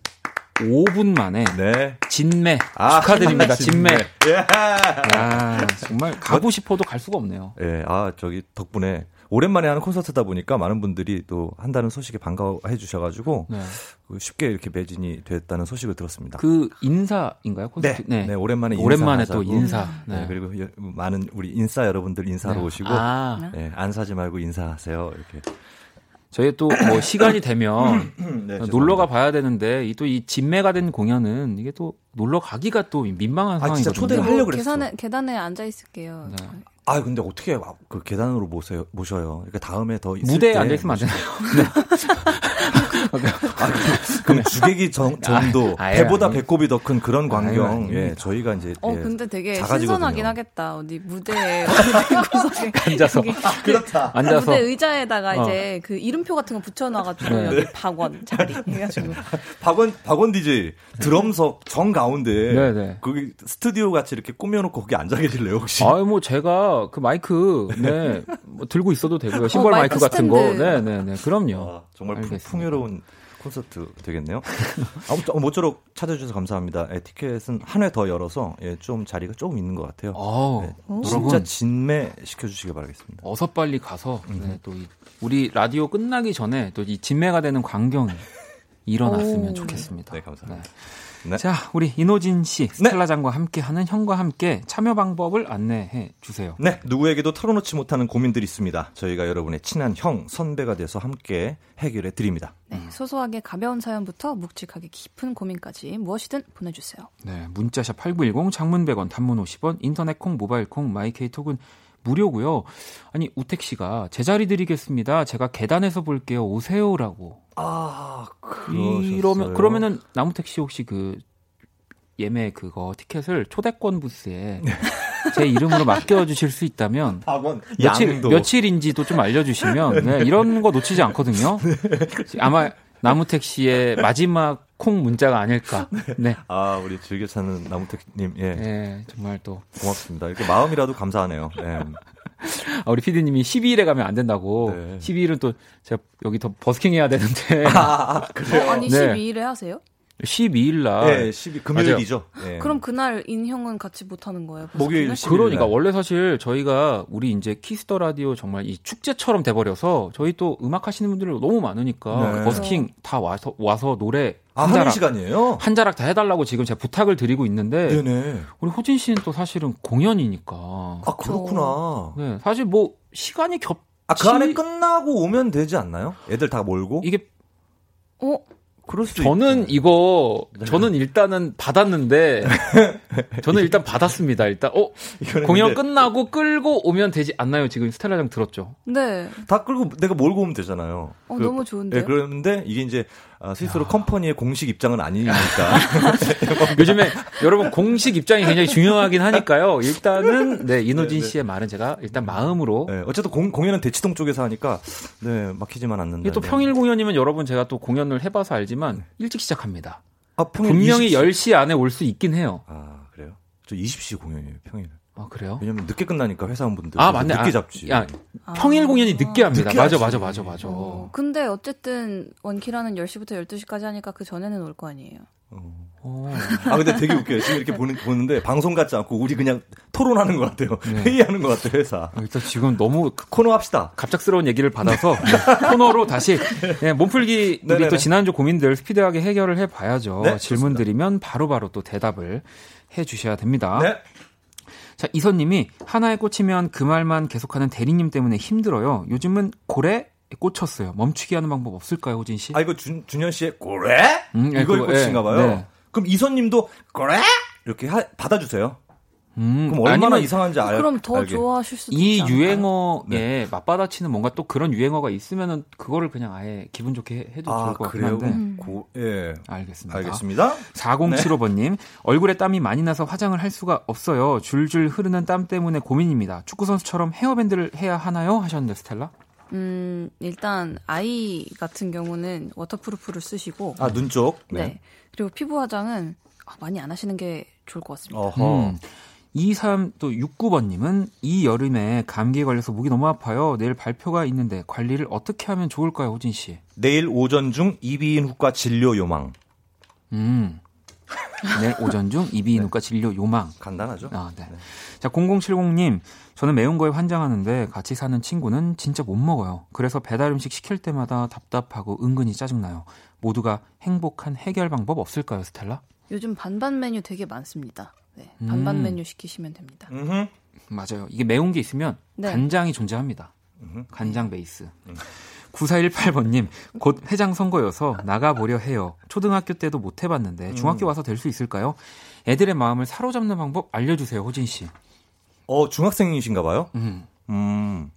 5분 만에 네. 진매 아, 축하드립니다. 진매. 예. 야, 정말 가고 싶어도 갈 수가 없네요. 예, 아, 저기 덕분에 오랜만에 하는 콘서트다 보니까 많은 분들이 또 한다는 소식에 반가워해 주셔가지고 네. 쉽게 이렇게 매진이 됐다는 소식을 들었습니다. 그 인사인가요? 네, 콘서트? 네, 오랜만에 오랜만에 인사하자고. 또 인사. 네, 네. 그리고 여- 많은 우리 인싸 여러분들 인사하러 네. 오시고 아, 네, 안 사지 말고 인사하세요. 이렇게 저희 또 뭐 시간이 되면 네, 놀러가 봐야 되는데 또이 진매가 된 공연은 이게 또 놀러 가기가 또 민망한 아, 상황이거든요. 진짜 초대를 하려고 그랬어. 계산에 계단에 앉아 있을게요. 네. 아 근데 어떻게 그 계단으로 모셔요? 모셔요. 그러니까 다음에 더 있을 무대에 때 앉아 있으면 안 되나요? 그럼 주객이 정, 정도 아, 아예 배보다 아니. 배꼽이 더 큰 그런 아유, 광경. 아닙니다. 예, 저희가 이제 어, 예, 근데 되게 작아지거든요. 신선하긴 하겠다. 어디 무대에 앉아서. 여기 그렇다. 앉아서 무대 의자에다가 어. 이제 그 이름표 같은 거 붙여 놔 가지고 네. 여기 박원 자리 해 가지고 박원 박원 DJ 드럼석 정 가운데 네, 네. 거기 스튜디오 같이 이렇게 꾸며 놓고 거기 앉아 계실래요 혹시? 아유 뭐 제가 그 마이크 네 뭐 들고 있어도 되고요. 심벌 어, 마이크, 마이크 같은 거. 네, 네, 네. 그럼요. 아, 정말 풍- 알겠습니다. 풍요로운 콘서트 되겠네요. 아무튼 어, 모쪼록 찾아주셔서 감사합니다. 예, 티켓은 한 회 더 열어서 예, 좀 자리가 조금 있는 것 같아요. 어, 네, 오. 진짜. 진매 시켜주시기 바라겠습니다. 어서 빨리 가서 네, 또 이, 우리 라디오 끝나기 전에 또 이 진매가 되는 광경이 일어났으면 오. 좋겠습니다. 네, 감사합니다. 네. 네. 자, 우리 이노진 씨, 스텔라장과 함께하는 형과 함께 참여 방법을 안내해 주세요. 네, 누구에게도 털어놓지 못하는 고민들이 있습니다. 저희가 여러분의 친한 형, 선배가 돼서 함께 해결해 드립니다. 네, 소소하게 가벼운 사연부터 묵직하게 깊은 고민까지 무엇이든 보내주세요. 네, 문자샵 8910, 장문 100원, 단문 50원, 인터넷 콩, 모바일 콩, 마이케이톡은 무료고요. 아니, 우택 씨가 제자리 드리겠습니다. 제가 계단에서 볼게요. 오세요라고. 아, 이러면 그러면은 나무택 씨 혹시 그 예매 그거 티켓을 초대권 부스에 제 이름으로 맡겨 주실 수 있다면 학원 며칠 양도. 며칠인지도 좀 알려주시면 네, 이런 거 놓치지 않거든요. 아마 나무택 씨의 마지막 콩 문자가 아닐까. 네, 아, 우리 즐겨 찾는 나무택님, 예, 네 정말 또 고맙습니다. 이렇게 마음이라도 감사하네요. 예. 아, 우리 PD님이 12일에 가면 안 된다고. 네. 12일은 또 제가 여기 더 버스킹 해야 되는데 아, 그래요? 어, 아니 네. 12일에 하세요? 12일 날 예, 12 금요일이죠. 예. 그럼 그날 인형은 같이 못 하는 거예요? 목요일 버스킹을? 10일 그러니까 날. 원래 사실 저희가 우리 이제 키스 더 라디오 정말 이 축제처럼 돼 버려서 저희 또 음악 하시는 분들이 너무 많으니까 네. 버스킹 다 와서 와서 노래 아, 한 자락 시간이에요? 한 자락 다 해달라고 지금 제가 부탁을 드리고 있는데 네네. 우리 호진 씨는 또 사실은 공연이니까 아, 그렇구나. 네, 사실 뭐 시간이 겹 아, 그 안에 끝나고 오면 되지 않나요? 애들 다 몰고? 이게 어? 그럴 수도 저는 있죠. 이거 저는 일단은 받았는데 저는 일단 받았습니다. 일단 어 공연 근데 끝나고 끌고 오면 되지 않나요? 지금 스텔라장 들었죠? 네. 다 끌고 내가 몰고 오면 되잖아요. 어, 너무 좋은데요? 네, 그런데 이게 이제 아, 스스로 컴퍼니의 공식 입장은 아니니까. 요즘에 여러분 공식 입장이 굉장히 중요하긴 하니까요. 일단은 네 이노진 씨의 말은 제가 일단 마음으로 네, 어쨌든 공, 공연은 대치동 쪽에서 하니까 네 막히지만 않는다. 이게 또 평일 공연이면 여러분 제가 또 공연을 해봐서 알지만 일찍 시작합니다. 아, 분명히 20시. 10시 안에 올 수 있긴 해요. 아 그래요? 저 20시 공연이에요 평일. 아 그래요? 왜냐면 늦게 끝나니까 회사원분들 아 맞네. 늦게 아, 잡지. 야 평일 공연이 늦게 합니다. 늦게 맞아. 맞아 맞아 맞아. 어, 근데 어쨌든 원키라는 10시부터 12시까지 하니까 그 전에는 올 거 아니에요. 어. 아 근데 되게 웃겨요. 지금 이렇게 보는, 보는데 방송 같지 않고 우리 그냥 토론하는 것 같아요. 네. 회의하는 것 같아요 회사. 아, 일단 지금 너무 코너 합시다. 갑작스러운 얘기를 받아서 네, 코너로 다시 네, 몸풀기 우리 네네네. 또 지난주 고민들 스피드하게 해결을 해봐야죠. 네, 질문 좋습니다. 드리면 바로 바로 또 대답을 해주셔야 됩니다. 네. 자 이선님이 하나에 꽂히면 그 말만 계속하는 대리님 때문에 힘들어요. 요즘은 고래 꽂혔어요. 멈추게 하는 방법 없을까요, 호진 씨? 아 이거 준 준현 씨의 고래 음, 예, 이걸 예, 봐요. 네. 그럼 이선님도 고래 이렇게 하- 받아주세요. 음, 그럼 얼마나 아니면 이상한지 알, 그럼 더 알게. 좋아하실 수도 이? 유행어에 맞받아치는 뭔가 또 그런 유행어가 있으면은 그거를 그냥 아예 기분 좋게 해- 해도 아 좋을 것 같긴 그래요? 한데. 음. 고, 예. 알겠습니다. 알겠습니다. 4075번님, 얼굴에 땀이 많이 나서 화장을 할 수가 없어요. 줄줄 흐르는 땀 때문에 고민입니다. 축구 선수처럼 헤어밴드를 해야 하나요? 하셨는데, 스텔라? 음, 일단 eye 같은 경우는 waterproof를 쓰시고 아 눈 쪽. 네. 그리고 피부 화장은 아, 많이 안 하시는 게 좋을 것 같습니다. 어허. 음. 23, 또 69번님은 이 여름에 감기에 걸려서 목이 너무 아파요. 내일 발표가 있는데 관리를 어떻게 하면 좋을까요, 호진 씨? 내일 오전 중 이비인 후과 진료 요망. 음. 내일 오전 중 이비인후과 진료 요망. 간단하죠? 아, 네. 자, 0070님, 저는 매운 거에 환장하는데 같이 사는 친구는 진짜 못 먹어요. 그래서 배달 음식 시킬 때마다 답답하고 은근히 짜증나요. 모두가 행복한 해결 방법 없을까요, 스텔라? 요즘 반반 메뉴 되게 많습니다. 네, 반반 음. 메뉴 시키시면 됩니다. 음흠. 맞아요. 이게 매운 게 있으면 네. 간장이 존재합니다. 간장 베이스. 음. 9418번님, 곧 회장 선거여서 나가보려 해요. 초등학교 때도 못 음. 해봤는데 중학교 와서 될 수 있을까요? 애들의 마음을 사로잡는 방법 알려주세요, 호진씨. 어 중학생이신가 봐요. 음. 음.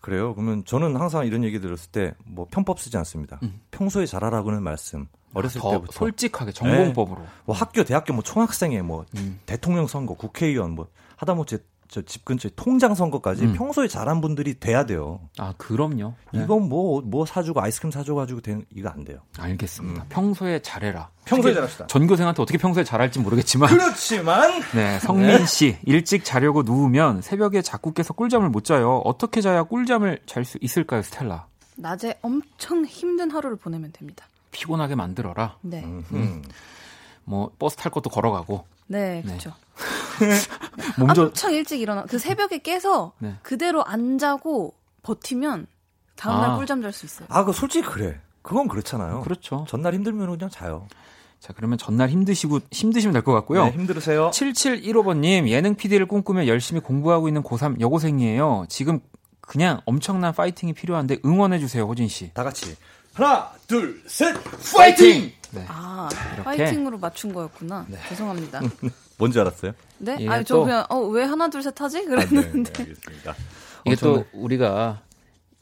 그래요. 그러면 저는 항상 이런 얘기 들었을 때 뭐 편법 쓰지 않습니다. 평소에 잘하라고는 말씀. 어렸을 음. 더 때부터 솔직하게 전공법으로. 뭐 학교, 대학교 뭐 총학생회 뭐 음. 대통령 선거, 국회의원 뭐 하다못해 저 집 근처에 통장 선거까지 음. 평소에 잘한 분들이 돼야 돼요. 아, 그럼요. 네. 이건 뭐뭐 사주고 아이스크림 사줘 가지고 되는 이거 안 돼요. 알겠습니다. 평소에 잘해라. 음. 평소에 잘합시다. 전교생한테 어떻게 평소에 잘할지 모르겠지만. 그렇지만 네, 성민 씨 일찍 자려고 누우면 새벽에 자꾸 깨서 꿀잠을 못 자요. 어떻게 자야 꿀잠을 잘 수 있을까요, 스텔라? 낮에 엄청 힘든 하루를 보내면 됩니다. 피곤하게 만들어라. 네. 음. 뭐 버스 탈 것도 걸어가고 네, 네. 그렇죠. 몸좀 엄청 일찍 일어나 그 새벽에 깨서 네. 그대로 안 자고 버티면 다음날 아. 꿀잠 잘 수 있어요. 아, 그 솔직히 그래. 그건 그렇잖아요. 그렇죠. 전날 힘들면 그냥 자요. 자, 그러면 전날 힘드시고 힘드시면 될 것 같고요. 네, 힘들으세요? 7715번님, 예능 PD를 꿈꾸며 열심히 공부하고 있는 고3 여고생이에요. 지금 그냥 엄청난 파이팅이 필요한데 응원해주세요, 호진씨. 다 같이. 하나, 둘, 셋! 파이팅! 네. 아, 이렇게. 파이팅으로 맞춘 거였구나. 죄송합니다. 뭔지 알았어요? 네? 예, 아니, 저 또- 그냥, 어, 왜 하나, 둘, 셋 하지? 아, 네, 그랬는데. 네, 알겠습니다. 이게 또 엄청난- 우리가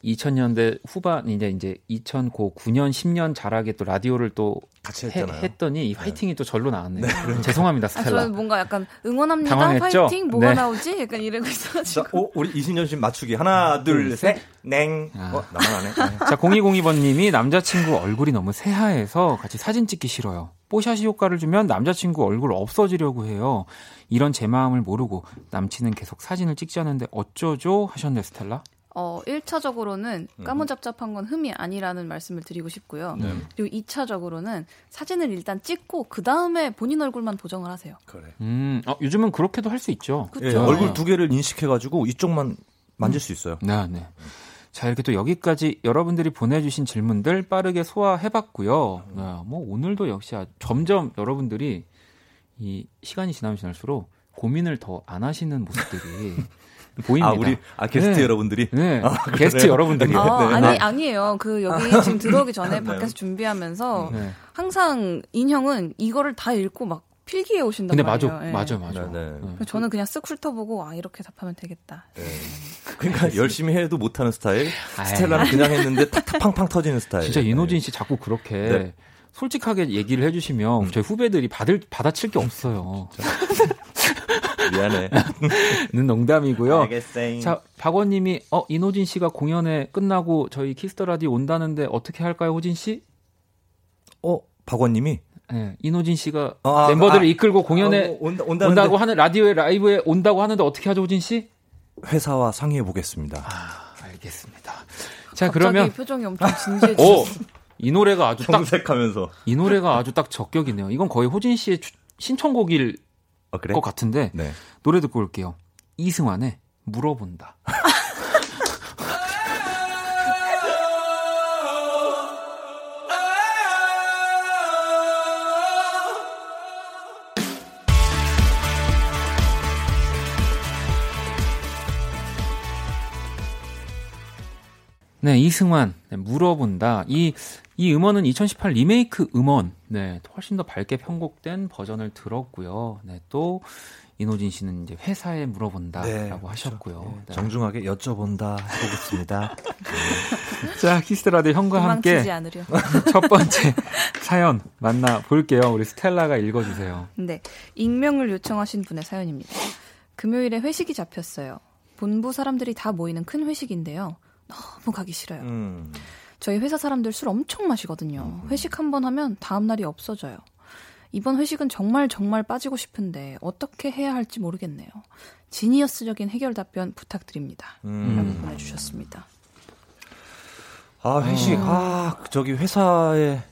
2000년대 후반, 이제 이제 2009년, 10년 자라게 또 라디오를 또 같이 해- 했잖아요. 했더니 이 파이팅이 또 절로 나왔네요. 죄송합니다, 아, 스텔라. 저는 뭔가 약간 응원합니다. 당황했죠? 파이팅 뭐가 네. 나오지? 약간 이러고 있어가지고. 자, 어, 우리 이신연씨 맞추기. 하나, 둘, 셋, 냉. 아. 어, 나만 안 해. 자, 0202번님이 남자친구 얼굴이 너무 새하해서 같이 사진 찍기 싫어요. 뽀샤시 효과를 주면 남자친구 얼굴 없어지려고 해요. 이런 제 마음을 모르고 남친은 계속 사진을 찍지 않는데 어쩌죠? 하셨네, 스텔라. 어, 1차적으로는 까무잡잡한 건 흠이 아니라는 말씀을 드리고 싶고요. 네. 그리고 2차적으로는 사진을 일단 찍고 그 다음에 본인 얼굴만 보정을 하세요. 그래. 음, 어, 요즘은 그렇게도 할 수 있죠. 예, 얼굴 두 개를 인식해가지고 이쪽만 만질 수 있어요. 네, 네. 자, 이렇게 또 여기까지 여러분들이 보내주신 질문들 빠르게 소화해봤고요. 네, 뭐 오늘도 역시 아주 점점 여러분들이 이 시간이 지나면 지날수록 고민을 더 안 하시는 모습들이 보입니다. 아, 우리, 아, 게스트 네. 여러분들이? 네, 아, 게스트? 여러분들이. 아, 네. 아니, 아니에요. 그, 여기 지금 들어오기 전에 네. 밖에서 준비하면서 네. 항상 인형은 이거를 다 읽고 막 필기해 오신단 근데 맞아, 말이에요. 예. 맞아, 맞아. 네, 네. 그래서 저는 그냥 쓱 훑어보고 아 이렇게 답하면 되겠다. 네. 그러니까 열심히 해도 못하는 스타일. 스텔라는 그냥 했는데 탁탁 팡팡 터지는 스타일. 진짜 인호진 씨 자꾸 그렇게 네. 솔직하게 얘기를 해주시면 저희 후배들이 받을 받아칠 게 없어요. 네. 미안해. 는 농담이고요. 알겠어요. 자, 박원님이 어 인호진 씨가 공연에 끝나고 저희 키스 더 라디오 온다는데 어떻게 할까요, 호진 씨? 어, 박원님이 네, 이노진 씨가 아, 멤버들을 아, 이끌고 공연에 어, 온다, 온다는데 온다고 하는 라디오에 라이브에 온다고 하는데 어떻게 하죠, 호진 씨? 회사와 상의해 보겠습니다. 아, 알겠습니다. 자, 갑자기 그러면 표정이 엄청 진지해졌어. 오, 이 노래가 아주 딱이 정색하면서. 노래가 아주 딱 적격이네요. 이건 거의 호진 씨의 추- 신청곡일 아, 그래? 것 같은데 네. 노래 듣고 올게요. 이승환의 물어본다. 네, 이승환 네, 물어본다. 이 이 음원은 2018 리메이크 음원. 네, 훨씬 더 밝게 편곡된 버전을 들었고요. 네, 또 인호진 씨는 이제 회사에 물어본다라고 하셨고요. 네. 정중하게 여쭤본다 해보겠습니다. 자, 키스 더 라디오 형과 함께. 첫 번째 사연 만나 볼게요. 우리 스텔라가 읽어주세요. 네. 익명을 요청하신 분의 사연입니다. 금요일에 회식이 잡혔어요. 본부 사람들이 다 모이는 큰 회식인데요. 너무 가기 싫어요. 음. 저희 회사 사람들 술 엄청 마시거든요. 회식 한 번 하면 다음 날이 없어져요. 이번 회식은 정말 정말 빠지고 싶은데 어떻게 해야 할지 모르겠네요. 지니어스적인 해결 답변 부탁드립니다. 음. 라고 보내주셨습니다. 아, 회식. 아, 저기 회사에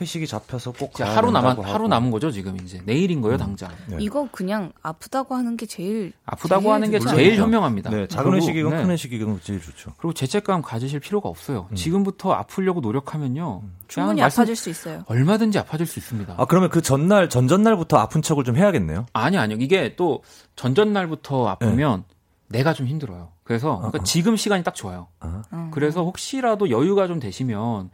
회식이 잡혀서 꼭 하루 남아 된다고 하루. 남은 거죠 지금 이제 내일인 거예요 당장. 네. 이거 그냥 아프다고 하는 게 제일 아프다고 제일 하는 게 좋죠. 제일 현명합니다. 네, 작은 그리고, 회식이건 네. 큰 회식이건 제일 좋죠. 그리고 죄책감 가지실 필요가 없어요. 지금부터 아프려고 노력하면요. 그냥 충분히 말씀- 아파질 수 있어요. 얼마든지 아파질 수 있습니다. 아, 그러면 그 전날, 전전날부터 아픈 척을 좀 해야겠네요. 아니 아니요. 이게 또 전전날부터 아프면 내가 좀 힘들어요. 그래서 그러니까 어. 지금 시간이 딱 좋아요. 아. 음. 그래서 혹시라도 여유가 좀 되시면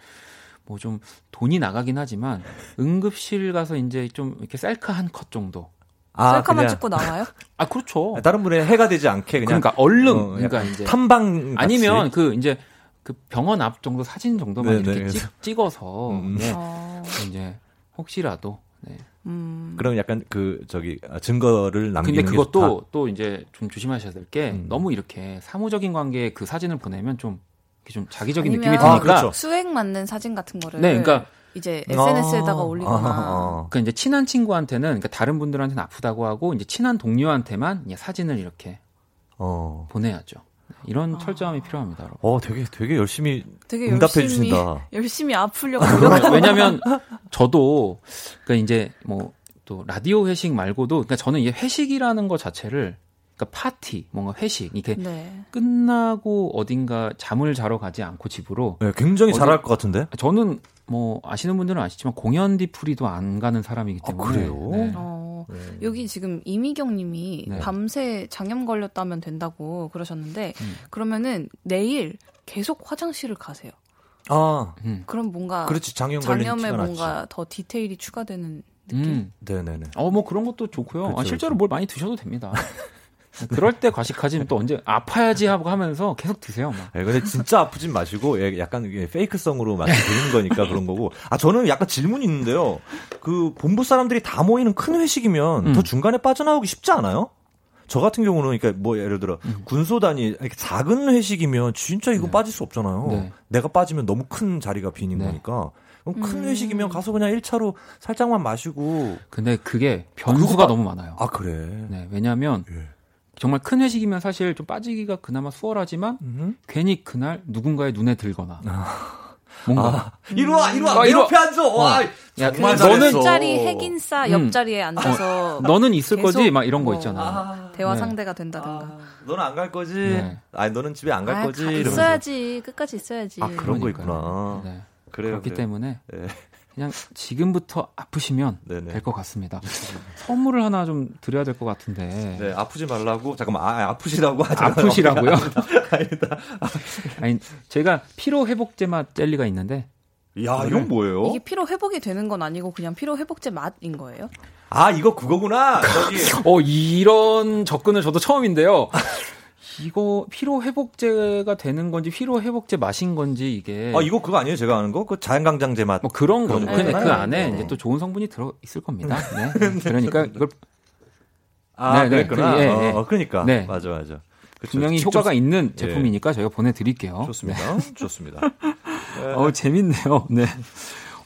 뭐 좀 돈이 나가긴 하지만 응급실 가서 이제 좀 이렇게 셀카 한 컷 정도. 아, 셀카만 그냥 찍고 나와요? 아 그렇죠. 다른 분의 해가 되지 않게 그냥 그러니까 얼른 어, 그러니까 이제 탐방 같이. 아니면 그 이제 그 병원 앞 정도 사진 정도만 네, 이렇게 네, 찍, 찍어서 음. 네, 어, 이제 혹시라도 네. 음. 그럼 약간 그 저기 아, 증거를 남기는 근데 게 그것도 좋다. 또 이제 좀 조심하셔야 될게 음. 너무 이렇게 사무적인 관계에 그 사진을 보내면 좀 좀 자기적인 아니면- 느낌이 아, 드니까 그렇죠. 수액 맞는 사진 같은 거를 네, 그러니까 이제 SNS에다가 아, 올리거나 아, 아. 그러니까 이제 친한 친구한테는 그러니까 다른 분들한테는 아프다고 하고 이제 친한 동료한테만 이제 사진을 이렇게 어. 보내야죠. 이런 철저함이 필요합니다. 여러분. 어, 되게 되게 열심히 되게 응답해 열심히 주신다. 열심히 아프려고 노력. 왜냐면 저도 그러니까 이제 뭐 또 라디오 회식 말고도 그러니까 저는 이게 회식이라는 것 자체를 그러니까 파티 뭔가 회식 이렇게 네. 끝나고 어딘가 잠을 자러 가지 않고 집으로 네, 굉장히 어디- 잘할 것 같은데. 저는 뭐 아시는 분들은 아시지만 공연 뒤풀이도 안 가는 사람이기 아, 때문에 그래요? 네. 어, 네. 여기 지금 이미경 님이 네. 밤새 장염 걸렸다면 된다고 그러셨는데 음. 그러면은 내일 계속 화장실을 가세요. 아, 음. 그럼 뭔가 그렇지 장염 걸린 장염에 뭔가 났지. 더 디테일이 추가되는 느낌. 음. 네네네. 어, 뭐 그런 것도 좋고요. 그렇죠, 아, 실제로 그렇죠. 뭘 많이 드셔도 됩니다. 그럴 때 과식하지 또 언제 아파야지 하고 하면서 계속 드세요. 막. 예, 근데 진짜 아프진 마시고 예, 약간 이게 페이크성으로 말씀드리는 거니까 그런 거고. 아 저는 약간 질문이 있는데요. 그 본부 사람들이 다 모이는 큰 회식이면 음. 더 중간에 빠져나오기 쉽지 않아요? 저 같은 경우는 그러니까 뭐 예를 들어 군소단이 이렇게 작은 회식이면 진짜 이거 네. 빠질 수 없잖아요. 네. 내가 빠지면 너무 큰 자리가 비는 네. 거니까. 그럼 큰 음. 회식이면 가서 그냥 1차로 살짝만 마시고 근데 그게 변수가 그거 빠- 너무 많아요. 아 그래. 네, 왜냐하면 예. 정말 큰 회식이면 사실 좀 빠지기가 그나마 수월하지만 음. 괜히 그날 누군가의 눈에 들거나 뭔가 아, 이리 와, 이리 와, 아, 내. 옆에 앉아. 와, 야, 정말 그 잘했어. 옆자리 핵인싸 음. 옆자리에 앉아서 너는 있을 거지 막 이런 거뭐 있잖아. 대화 네. 상대가 된다든가. 너는 안 갈 거지? 네. 아니 너는 집에 안갈 아, 거지? 있어야지 끝까지 있어야지. 아, 그런 거 그러니까요. 있구나. 네. 그래요. 그렇기 그래요. 때문에 네. 그냥 지금부터 아프시면. 될 것 같습니다. 선물을 하나 좀 드려야 될 것 같은데. 네, 아프지 말라고. 잠깐만, 아, 아프시라고 하지 아프시라고요? 아니다. 아니 제가 피로 회복제 맛 젤리가 있는데 야, 이건 뭐예요? 이게 피로 회복이 되는 건 아니고 그냥 피로 회복제 맛인 거예요? 아, 이거 그거구나. 어 이런 접근은 저도 처음인데요. 이거 피로 회복제가 되는 건지 피로 회복제 맛인 건지 이게 아, 이거 그거 아니에요? 제가 아는 거? 그 자연강장제 맛. 뭐 그런 거죠. 그런 근데 그 거잖아요. 안에 네. 이제 또 좋은 성분이 들어 있을 겁니다. 네. 그러니까 이걸 아, 네, 네. 그랬구나. 그, 예, 어, 예. 어, 그러니까. 네. 맞아, 맞아. 그쵸. 분명히 직접 효과가 있는 예. 제품이니까 저희가 보내드릴게요. 좋습니다. 좋습니다. 네. 어 재밌네요. 네.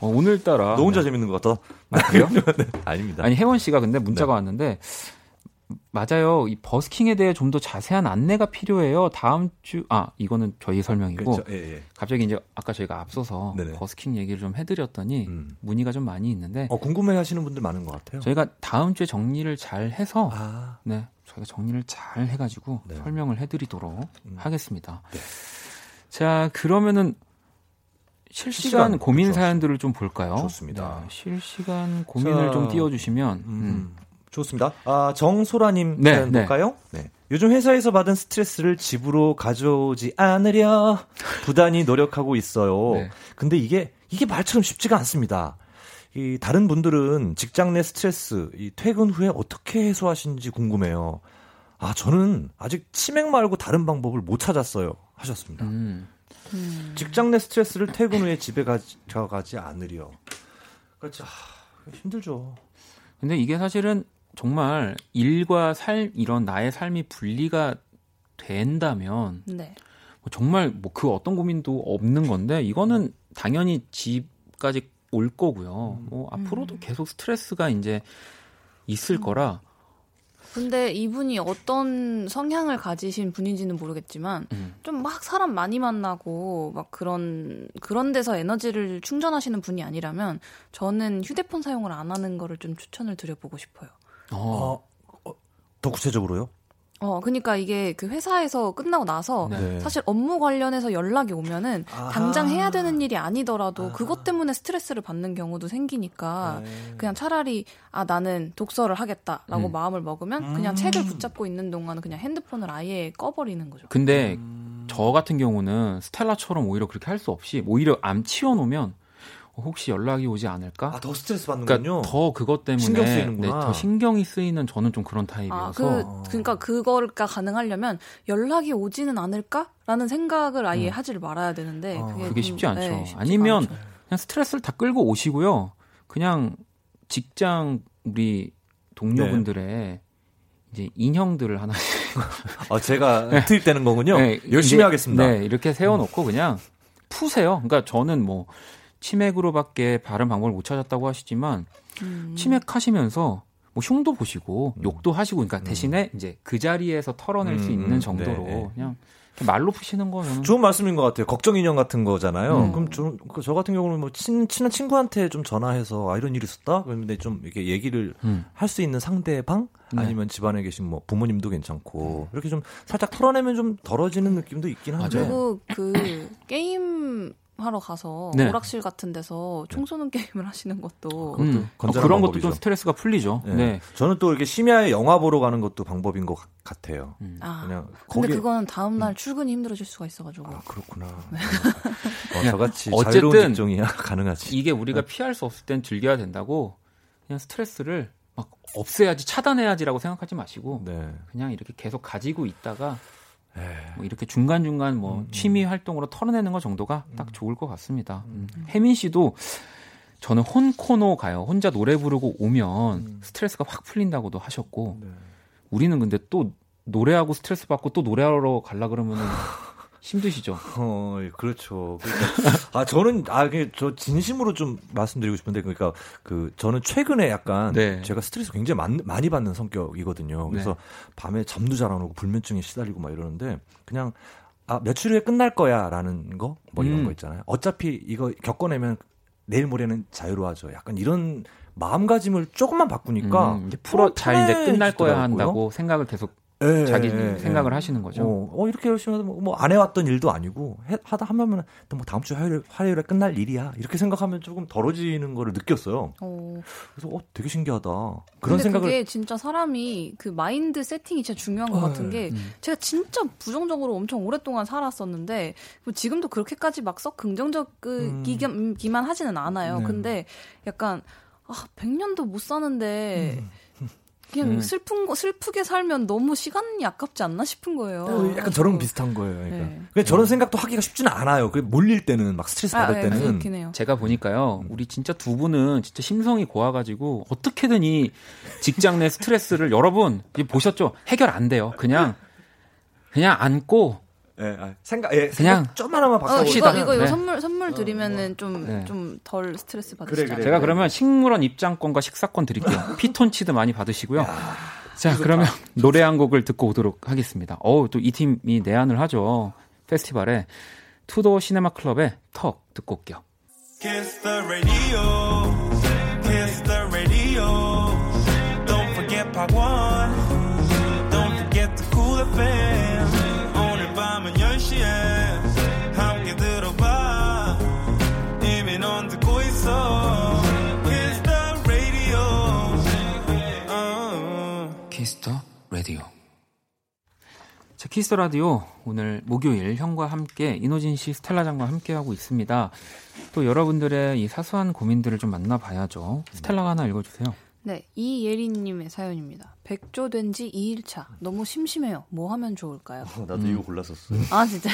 어, 오늘따라 너 혼자 네. 재밌는 것 같아. 아, 그래요? 네, 아닙니다. 아니 혜원 씨가 근데 문자가 네. 왔는데 맞아요. 이 버스킹에 대해 좀 더 자세한 안내가 필요해요. 다음 주 아 이거는 저희 설명이고 그렇죠. 예, 예. 갑자기 이제 아까 저희가 앞서서 네네. 버스킹 얘기를 좀 해드렸더니 음. 문의가 좀 많이 있는데 어, 궁금해 하시는 분들 많은 것 같아요. 저희가 다음 주에 정리를 잘 해서 아, 네 저희가 정리를 잘 해가지고 네. 설명을 해드리도록 음. 하겠습니다. 네. 자 그러면은 실시간 실시간, 고민 그렇죠. 사연들을 좀 볼까요? 좋습니다. 네, 실시간 고민을 자, 좀 띄워주시면 음, 음. 좋습니다. 아, 정소라님 네, 사연 네. 볼까요? 네. 요즘 회사에서 받은 스트레스를 집으로 가져오지 않으려 부단히 노력하고 있어요. 네. 근데 이게 이게 말처럼 쉽지가 않습니다. 이 다른 분들은 직장 내 스트레스 이 퇴근 후에 어떻게 해소하시는지 궁금해요. 아, 저는 아직 치맥 말고 다른 방법을 못 찾았어요. 하셨습니다. 음. 음. 직장 내 스트레스를 퇴근 후에 집에 가져가지 않으려. 그렇죠. 아, 힘들죠. 근데 이게 사실은 정말 일과 삶 이런 나의 삶이 분리가 된다면 네. 뭐 정말 뭐 그 어떤 고민도 없는 건데 이거는 당연히 집까지 올 거고요. 뭐 앞으로도 계속 스트레스가 이제 있을 거라 근데 이분이 어떤 성향을 가지신 분인지는 모르겠지만 음. 좀막 사람 많이 만나고 막 그런 그런 데서 에너지를 충전하시는 분이 아니라면 저는 휴대폰 사용을 안 하는 거를 좀 추천을 드려보고 싶어요. 어, 어, 어, 더 구체적으로요? 어, 그러니까 이게 그 회사에서 끝나고 나서 네. 사실 업무 관련해서 연락이 오면은 아하. 당장 해야 되는 일이 아니더라도 아하. 그것 때문에 스트레스를 받는 경우도 생기니까 네. 그냥 차라리 아 나는 독서를 하겠다라고 음. 마음을 먹으면 그냥 책을 붙잡고 있는 동안은 그냥 핸드폰을 아예 꺼버리는 거죠. 근데 음. 저 같은 경우는 스텔라처럼 오히려 그렇게 할 수 없이 오히려 암 치워놓으면 혹시 연락이 오지 않을까? 아, 더 스트레스 받는군요. 그러니까 더 그것 때문에 신경 쓰이는구나. 네, 더 신경이 쓰이는 저는 좀 그런 아, 타입이어서 그, 그러니까 그거가 가능하려면 연락이 오지는 않을까라는 생각을 아예 하지를 말아야 되는데 어, 그게, 그게 좀, 쉽지 않죠. 네, 쉽지가 아니면 않죠. 그냥 스트레스를 다 끌고 오시고요. 그냥 직장 우리 동료분들의 이제 인형들을 하나씩 아, 제가 투입되는 거군요. 네, 열심히 이제, 하겠습니다. 네, 이렇게 세워놓고 그냥 푸세요. 그러니까 저는 뭐 치맥으로밖에 다른 방법을 못 찾았다고 하시지만 음. 치맥하시면서 뭐 흉도 보시고 음. 욕도 하시고 그러니까 음. 대신에 이제 그 자리에서 털어낼 수 음, 있는 음, 정도로 네, 네. 그냥 말로 푸시는 거 저는 좋은 말씀인 것 같아요. 걱정 인형 같은 거잖아요. 음. 그럼 저, 그저 같은 경우는 뭐 친, 친한 친구한테 좀 전화해서 아 이런 일이 있었다. 그런데 좀 이렇게 얘기를 음. 할수 있는 상대방 네. 아니면 집안에 계신 뭐 부모님도 괜찮고 이렇게 좀 살짝 풀어내면 좀 덜어지는 느낌도 있긴 한데. 그리고 그 게임 하러 가서 네. 오락실 같은 데서 총 쏘는 게임을 하시는 것도 음. 어, 그런 것도 방법이죠. 좀 스트레스가 풀리죠. 네. 네. 저는 또 이렇게 심야에 영화 보러 가는 것도 방법인 것 같- 같아요. 음. 아, 그냥 근데 거기- 그거는 다음 날 출근이 힘들어질 수가 있어가지고 아 그렇구나. 네. 어, 저같이 어쨌든 자유로운 직종이야 가능하지. 이게 우리가 피할 수 없을 땐 즐겨야 된다고 그냥 스트레스를 막 없애야지 차단해야지라고 생각하지 마시고 네. 그냥 이렇게 계속 가지고 있다가. 뭐 이렇게 중간 중간 뭐 음, 취미 활동으로 털어내는 것 정도가 딱 좋을 것 같습니다. 음. 혜민 씨도 저는 혼코노 가요. 혼자 노래 부르고 오면 음. 스트레스가 확 풀린다고도 하셨고 네. 우리는 근데 또 노래하고 스트레스 받고 또 노래하러 갈라 그러면은 힘드시죠. 어, 예, 그렇죠. 그러니까 아 저는 아 저 진심으로 좀 말씀드리고 싶은데 그러니까 그 저는 최근에 약간 네. 제가 스트레스 굉장히 많, 많이 받는 성격이거든요. 그래서 네. 밤에 잠도 잘 안 오고 불면증에 시달리고 막 이러는데 그냥 아 며칠 후에 끝날 거야 라는 거 뭐 이런 음. 거 있잖아요. 어차피 이거 겪어내면 내일 모레는 자유로워져. 약간 이런 마음가짐을 조금만 바꾸니까 음, 이제 풀어 잘 이제 끝날 거야. 한다고 생각을 계속 예, 자기 예, 예. 생각을 하시는 거죠. 어, 어, 이렇게 열심히 하다 뭐안 해왔던 일도 아니고 해, 하다 하면 또뭐 다음 주 화요일, 화요일에 끝날 일이야 이렇게 생각하면 조금 덜어지는 거를 느꼈어요. 어, 그래서 어 되게 신기하다 그런 근데 생각을 그게 진짜 사람이 그 마인드 세팅이 진짜 중요한 것 어, 같은 게 음. 제가 진짜 부정적으로 엄청 오랫동안 살았었는데 뭐 지금도 그렇게까지 막 썩 긍정적이기만 하지는 않아요. 음. 네. 근데 약간 아 100년도 못 사는데 그냥 음. 슬픈 거 슬프게 살면 너무 시간이 아깝지 않나 싶은 거예요. 어, 약간 저랑 비슷한 거예요. 그러니까 네. 그냥 저런 생각도 하기가 쉽지는 않아요. 그 몰릴 때는 막 스트레스 받을 아, 네, 때는. 제가 보니까요, 우리 진짜 두 분은 진짜 심성이 고와가지고 어떻게든 이 직장 내 스트레스를 여러분 보셨죠? 해결 안 돼요. 그냥 그냥 안고 예, 아, 생각 예, 그냥 생각 좀 하나만 어, 바꿔 봅시다. 이거 이거 이거 네. 선물 선물 드리면은 좀 네. 좀덜 스트레스 그래, 받으시죠. 그래. 제가 그러면 식물원 입장권과 식사권 드릴게요. 피톤치드 많이 받으시고요. 자, 그러면 노래 한 곡을 듣고 오도록 하겠습니다. 어우, 또 이 팀이 내한을 하죠. 페스티벌에 투도 시네마 클럽의 턱 듣고 올게요. 키스 더 라디오 오늘 목요일 형과 함께 인호진 씨, 스텔라 장과 함께 하고 있습니다. 또 여러분들의 이 사소한 고민들을 좀 만나봐야죠. 스텔라가 하나 읽어주세요. 네, 이예린님의 사연입니다. 백조 된 지 2일차. 너무 심심해요. 뭐 하면 좋을까요? 어, 나도 이거 골랐었어요. 아, 진짜.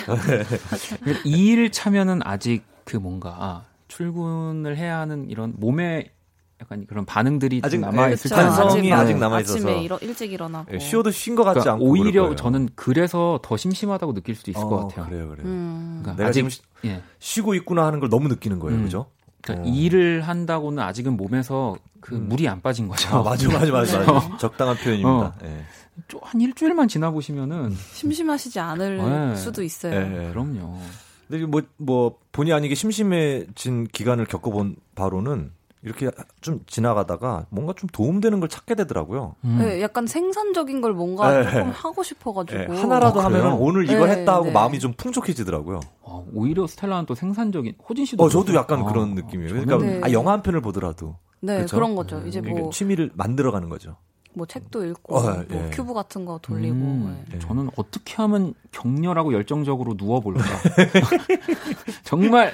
2일 차면은 아직 그 뭔가 아, 출근을 해야 하는 이런 몸에 약간 그런 반응들이 아직 남아 있을 그렇죠. 때 관성이 막 아직 남아 있어서. 아침에 일어, 일찍 일어나고. 예, 쉬어도 쉰 것 같지 그러니까 않고 오히려. 저는 그래서 더 심심하다고 느낄 수도 있을 어, 것 같아요. 그래요, 그래요. 음. 그러니까 내가 아직 지금 쉬- 예. 쉬고 있구나 하는 걸 너무 느끼는 거예요, 음. 그죠? 그러니까 어. 일을 한다고는 아직은 몸에서 그 음. 물이 안 빠진 거죠. 아, 맞아, 맞아, 맞아. 맞아. 적당한 표현입니다. 어. 예. 좀한 일주일만 지나 보시면은 심심하시지 않을 네. 수도 있어요. 예. 그럼요. 근데 뭐, 뭐, 본의 아니게 심심해진 기간을 겪어본 바로는 이렇게 좀 지나가다가 뭔가 좀 도움되는 걸 찾게 되더라고요. 음. 네, 약간 생산적인 걸 뭔가 네. 조금 하고 싶어가지고. 예, 하나라도 아, 하면? 오늘 이거 네, 했다 하고 네. 마음이 좀 풍족해지더라고요. 어, 오히려 스텔라는 또 생산적인 호진 씨도 어, 저도? 약간 아, 그런 느낌이에요. 저는 그러니까 네. 아, 영화 한 편을 보더라도 네, 그쵸? 그런 거죠. 이제 그러니까 뭐, 취미를 만들어가는 거죠. 뭐 책도 읽고, 어, 뭐 예. 큐브 같은 거 돌리고. 음, 예. 예. 저는 어떻게 하면 격렬하고 열정적으로 누워볼까. 정말,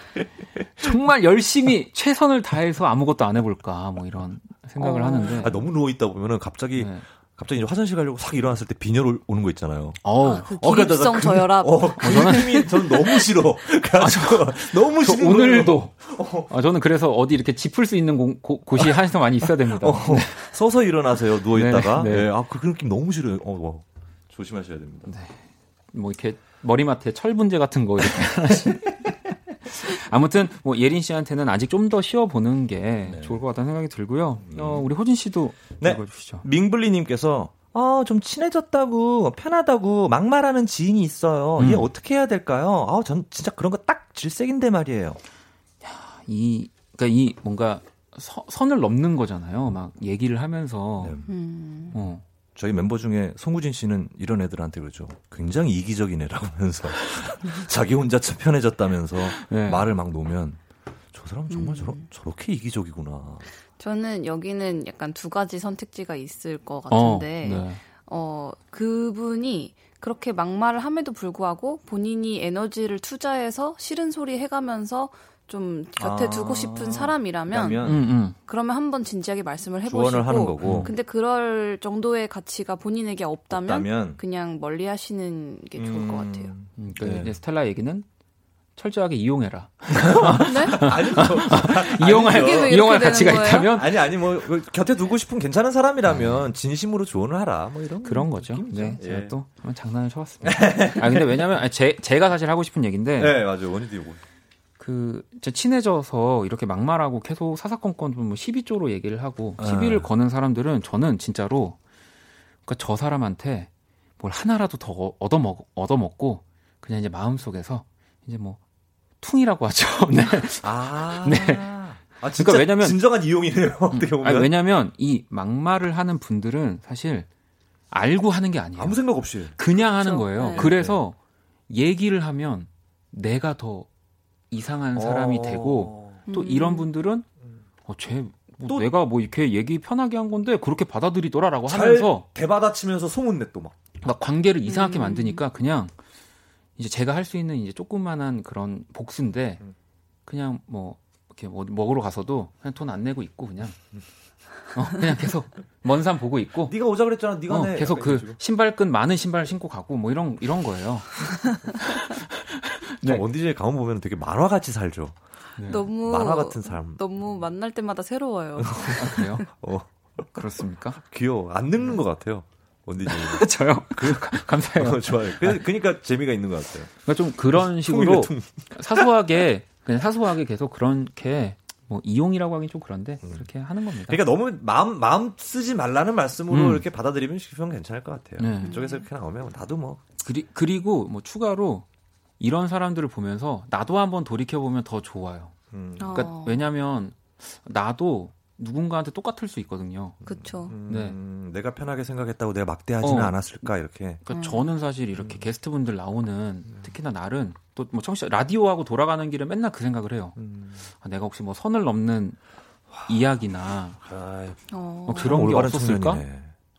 정말 열심히 최선을 다해서 아무것도 안 해볼까. 뭐 이런 생각을 어. 하는데. 아, 너무 누워 있다 보면은 갑자기 네. 갑자기 이제 화장실 가려고 싹 일어났을 때 빈혈 올- 오는 거 있잖아요. 어우, 아, 그 어, 기립성 나 그- 저혈압. 어, 그 느낌이 저는 너무 싫어. 그래가지고 너무 저 싫은 오늘도. 아, 저는 그래서 어디 이렇게 짚을 수 있는 곳, 곳- 곳이 항상 많이 있어야 됩니다. 어, 서서 일어나세요. 누워 있다가. 네, 네. 네, 아, 그 느낌 너무 싫어요. 어, 어. 조심하셔야 됩니다. 뭐 이렇게 머리맡에 철분제 같은 거 이렇게 하나씩. 아무튼 뭐 예린 씨한테는 아직 좀 더 쉬어 보는 게 좋을 것 같다는 생각이 들고요. 어, 우리 호진 씨도 네. 읽어주시죠. 민블리님께서 아, 좀 친해졌다고, 편하다고, 막말하는 지인이 있어요. 음. 얘 어떻게 해야 될까요? 아, 전 진짜 그런 거 딱 질색인데 말이에요. 이 그러니까 이 뭔가 서- 선을 넘는 거잖아요. 막 얘기를 하면서 네. 음. 어. 저희 멤버 중에 송우진 씨는 이런 애들한테 그러죠. 굉장히 이기적인 애라고 하면서 자기 혼자 참 편해졌다면서 네. 말을 막 놓으면 저 사람 정말 음. 저러, 저렇게 이기적이구나. 저는 여기는 약간 두 가지 선택지가 있을 것 어, 같은데, 네. 어, 그분이 그렇게 막말을 함에도 불구하고 본인이 에너지를 투자해서 싫은 소리 해가면서 좀 곁에 아, 두고 싶은 사람이라면 그러면 음, 음. 그러면 한번 진지하게 말씀을 해보시고 조언을 하는 거고 근데 그럴 정도의 가치가 본인에게 없다면, 없다면 그냥 멀리 하시는 게 좋을 것 같아요. 음, 그 네. 이제 스텔라 얘기는 철저하게 이용해라. 네? 아니 뭐, 이용할 이용할 가치가 거예요? 있다면 아니 아니 뭐그 곁에 두고 싶은 괜찮은 사람이라면 진심으로 조언을 하라 뭐 이런 그런 거죠. 느낌이죠. 네, 예. 제가 또 한번 장난을 쳐봤습니다. 아 근데 왜냐면 제 제가 사실 하고 싶은 얘기인데 네 맞아요 원희도 이거 그제 친해져서 이렇게 막말하고 계속 사사건건 뭐 12조로 얘기를 하고 아. 시비를 거는 사람들은 저는 진짜로 그러니까 저 사람한테 뭘 하나라도 더 얻어먹 얻어먹고 그냥 이제 마음속에서 이제 뭐 퉁이라고 하죠. 네. 아 네. 아 진짜 그러니까 왜냐면- 진정한 이용이네요 어떻게 보면 아니, 왜냐면 이 막말을 하는 분들은 사실 알고 하는 게 아니에요. 아무 생각 없이 그냥 하는 그렇죠. 거예요. 네. 그래서 얘기를 하면 내가 더 이상한 사람이 어. 되고 또 음. 이런 분들은 어, 쟤, 뭐 또- 내가 뭐 이렇게 얘기 편하게 한 건데 그렇게 받아들이더라라고 잘 하면서 대받아치면서 소문내 또막 막 관계를 이상하게 음. 만드니까 그냥 이제 제가 할 수 있는 이제 조그만한 그런 복수인데 음. 그냥 뭐 이렇게 뭐 먹으러 가서도 그냥 돈 안 내고 있고 그냥 어, 그냥 계속 먼 산 보고 있고 네가 오자 그랬잖아 네가 어, 내 계속 그. 신발끈 많은 신발 신고 가고 뭐 이런 이런 거예요. 저 네. 원디제이 가면 보면 되게 만화 같이 살죠 네. 너무 만화 같은 사람 너무 만날 때마다 새로워요. 아, 그래요? 어 그렇습니까? 귀여워 안 늙는 것 같아요 원디제이 저요? 감사해요. 어, 좋아요 그, 그러니까 재미가 있는 것 같아요 그러니까 좀 그런 식으로. 사소하게 그냥 사소하게 계속 그렇게 뭐 이용이라고 하긴 좀 그런데 음. 그렇게 하는 겁니다. 그러니까 너무 마음 마음 쓰지 말라는 말씀으로 음. 이렇게 받아들이면 싶으면 괜찮을 것 같아요. 네. 이쪽에서 이렇게 나오면 나도 뭐 그리, 그리고 뭐 추가로 이런 사람들을 보면서 나도 한번 돌이켜 보면 더 좋아요. 음, 어, 그러니까 왜냐면 나도 누군가한테 똑같을 수 있거든요. 그쵸. 음, 내가 편하게 생각했다고 내가 막대하지는 어. 않았을까 이렇게. 그러니까 음. 저는 사실 이렇게 게스트분들 나오는 특히나 날은 또 뭐 청취자 라디오하고 돌아가는 길에 맨날 그 생각을 해요. 음. 아, 내가 혹시 뭐 선을 넘는 이야기나 아, 어, 뭐 그런 게 올바른 없었을까?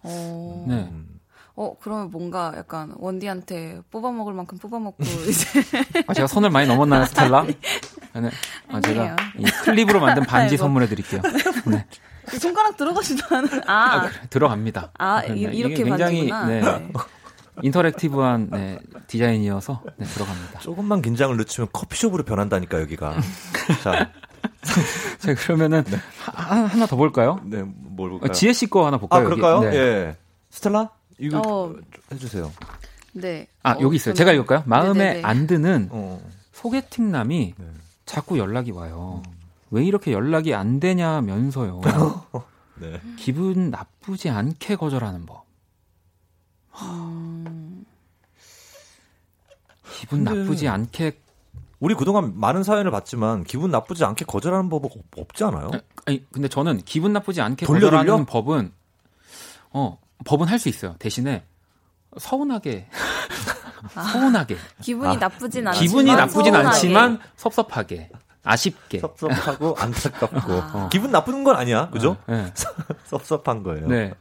청년이네. 어, 네. 그러면 뭔가 약간 원디한테 뽑아먹을 만큼 뽑아먹고 이제 아, 제가 선을 많이 넘었나요, 스텔라? 네. 아, 제가. 이 클립으로 만든 반지 아이고. 선물해 드릴게요. 네. 손가락 들어가지도 않은 아, 아, 그래, 들어갑니다. 아, 네, 이- 이렇게 굉장히 반지구나. 네, 네. interactive한 네, 디자인이어서 네, 들어갑니다. 조금만 긴장을 늦추면 커피숍으로 변한다니까 여기가. 자, 자, 그러면은 하, 하나 더 볼까요? 네, 뭘 어, 볼까요? 지혜 씨 거 하나 아, 볼까요? 여기? 그럴까요? 네. 예. 스텔라? 이거 어. 해주세요. 네. 아, 어, 여기 있어요. 제가 읽을까요? 마음에 네네네. 안 드는 어. 소개팅 남이 네. 자꾸 연락이 와요. 왜 이렇게 연락이 안 되냐면서요. 네. 기분 나쁘지 않게 거절하는 법. 음, 기분 근데- 나쁘지 않게 우리 그동안 많은 사연을 봤지만 기분 나쁘지 않게 거절하는 법은 없- 없지 않아요? 아니 근데 저는 기분 나쁘지 않게 돌려, 거절하는 돌려? 법은 어 법은 할 수 있어요. 대신에 서운하게 서운하게 기분이 아, 나쁘진 않지만 기분이 나쁘진 서운하게. 않지만 섭섭하게 아쉽게 섭섭하고 안타깝고 아. 기분 나쁜 건 아니야, 그죠? 네. 섭섭한 거예요. 네.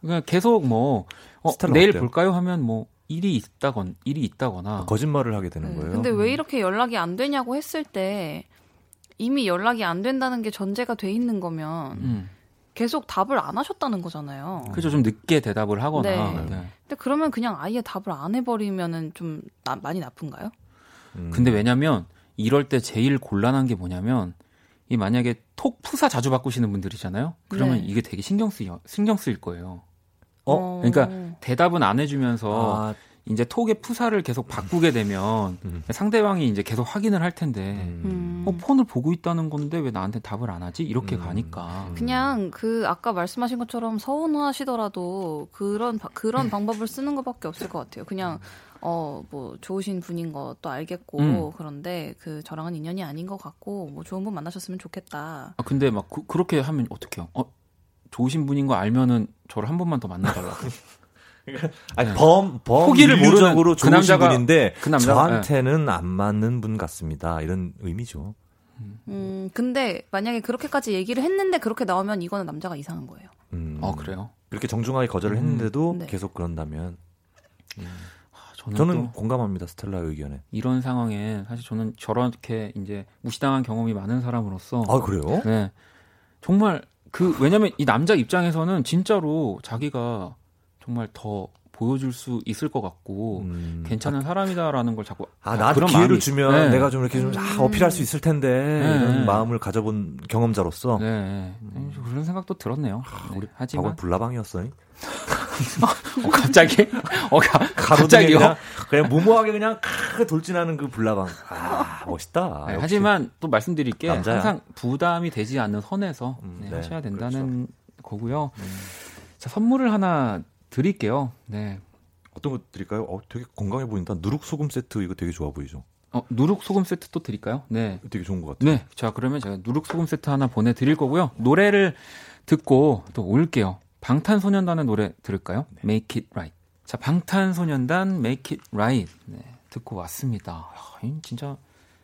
그냥 계속 뭐 어, 내일 어때요? 볼까요 하면 뭐 일이 있다건 일이 있다거나 거짓말을 하게 되는 네, 거예요. 근데 왜 이렇게 연락이 안 되냐고 했을 때 이미 연락이 안 된다는 게 전제가 돼 있는 거면 음. 계속 답을 안 하셨다는 거잖아요. 그죠 좀 늦게 대답을 하거나 네. 네. 근데 그러면 그냥 아예 답을 안 해버리면은 좀 나- 많이 나쁜가요? 음. 근데 왜냐면 이럴 때 제일 곤란한 게 뭐냐면 이 만약에 톡 푸사 자주 바꾸시는 분들이잖아요. 그러면 네. 이게 되게 신경 쓰여 신경 쓰일 거예요. 어? 그러니까 대답은 안 해주면서 아, 이제 톡의 푸사를 계속 바꾸게 되면 음. 상대방이 이제 계속 확인을 할 텐데 음. 어, 폰을 보고 있다는 건데 왜 나한테 답을 안 하지? 이렇게 음. 가니까. 그냥 그 아까 말씀하신 것처럼 서운하시더라도 그런 바- 그런 방법을 쓰는 것밖에 없을 것 같아요. 그냥 어 뭐 좋으신 분인 것도 알겠고 음. 그런데 그 저랑은 인연이 아닌 것 같고 뭐 좋은 분 만나셨으면 좋겠다. 아, 근데 막 그, 렇게 하면 어떡해요? 어, 좋으신 분인 거 알면은 저를 한 번만 더 만나달라고. 아니 네. 범, 범 포기를 모르는 인류적으로 그 남자가- 분인데 그 남자가- 저한테는 안 맞는 분 같습니다. 이런 의미죠. 음 근데 만약에 그렇게까지 얘기를 했는데 그렇게 나오면 이거는 남자가 이상한 거예요. 음. 어, 그래요? 이렇게 정중하게 거절을 음. 했는데도 네. 계속 그런다면 아, 저는, 저는 또 공감합니다. 스텔라의 의견에. 이런 상황에 사실 저는 저렇게 이제 무시당한 경험이 많은 사람으로서 아 그래요? 네. 정말 그 왜냐면 이 남자 입장에서는 진짜로 자기가 정말 더 보여줄 수 있을 것 같고 음. 괜찮은 사람이다라는 걸 자꾸 아, 나한테 그런 기회를 마음이- 주면 네. 내가 좀 이렇게 좀 아, 어필할 수 있을 텐데 이런 네. 마음을 가져본 경험자로서 네, 네. 그런 생각도 들었네요. 네. 아, 우리 하지만 박원 불나방이었어. 어, 갑자기 어, 가, 갑자기요. 그냥, 그냥 무모하게 그냥 크게 돌진하는 그 불나방. 아 멋있다. 네. 하지만 또 말씀드릴 게 남자야. 항상 부담이 되지 않는 선에서 음, 네, 네, 하셔야 된다는 거고요. 자 선물을 하나 드릴게요. 네. 어떤 거 드릴까요? 어, 되게 건강해 보인다. 누룩 소금 세트 이거 되게 좋아 보이죠. 어, 누룩 소금 세트 또 드릴까요? 네. 되게 좋은 것 같아요. 네. 자, 그러면 제가 누룩 소금 세트 하나 보내 드릴 거고요. 노래를 듣고 또 올게요. 방탄소년단의 노래 들을까요? Make It Right. 자, 방탄소년단 Make It Right. 네, 듣고 왔습니다. 야, 이 진짜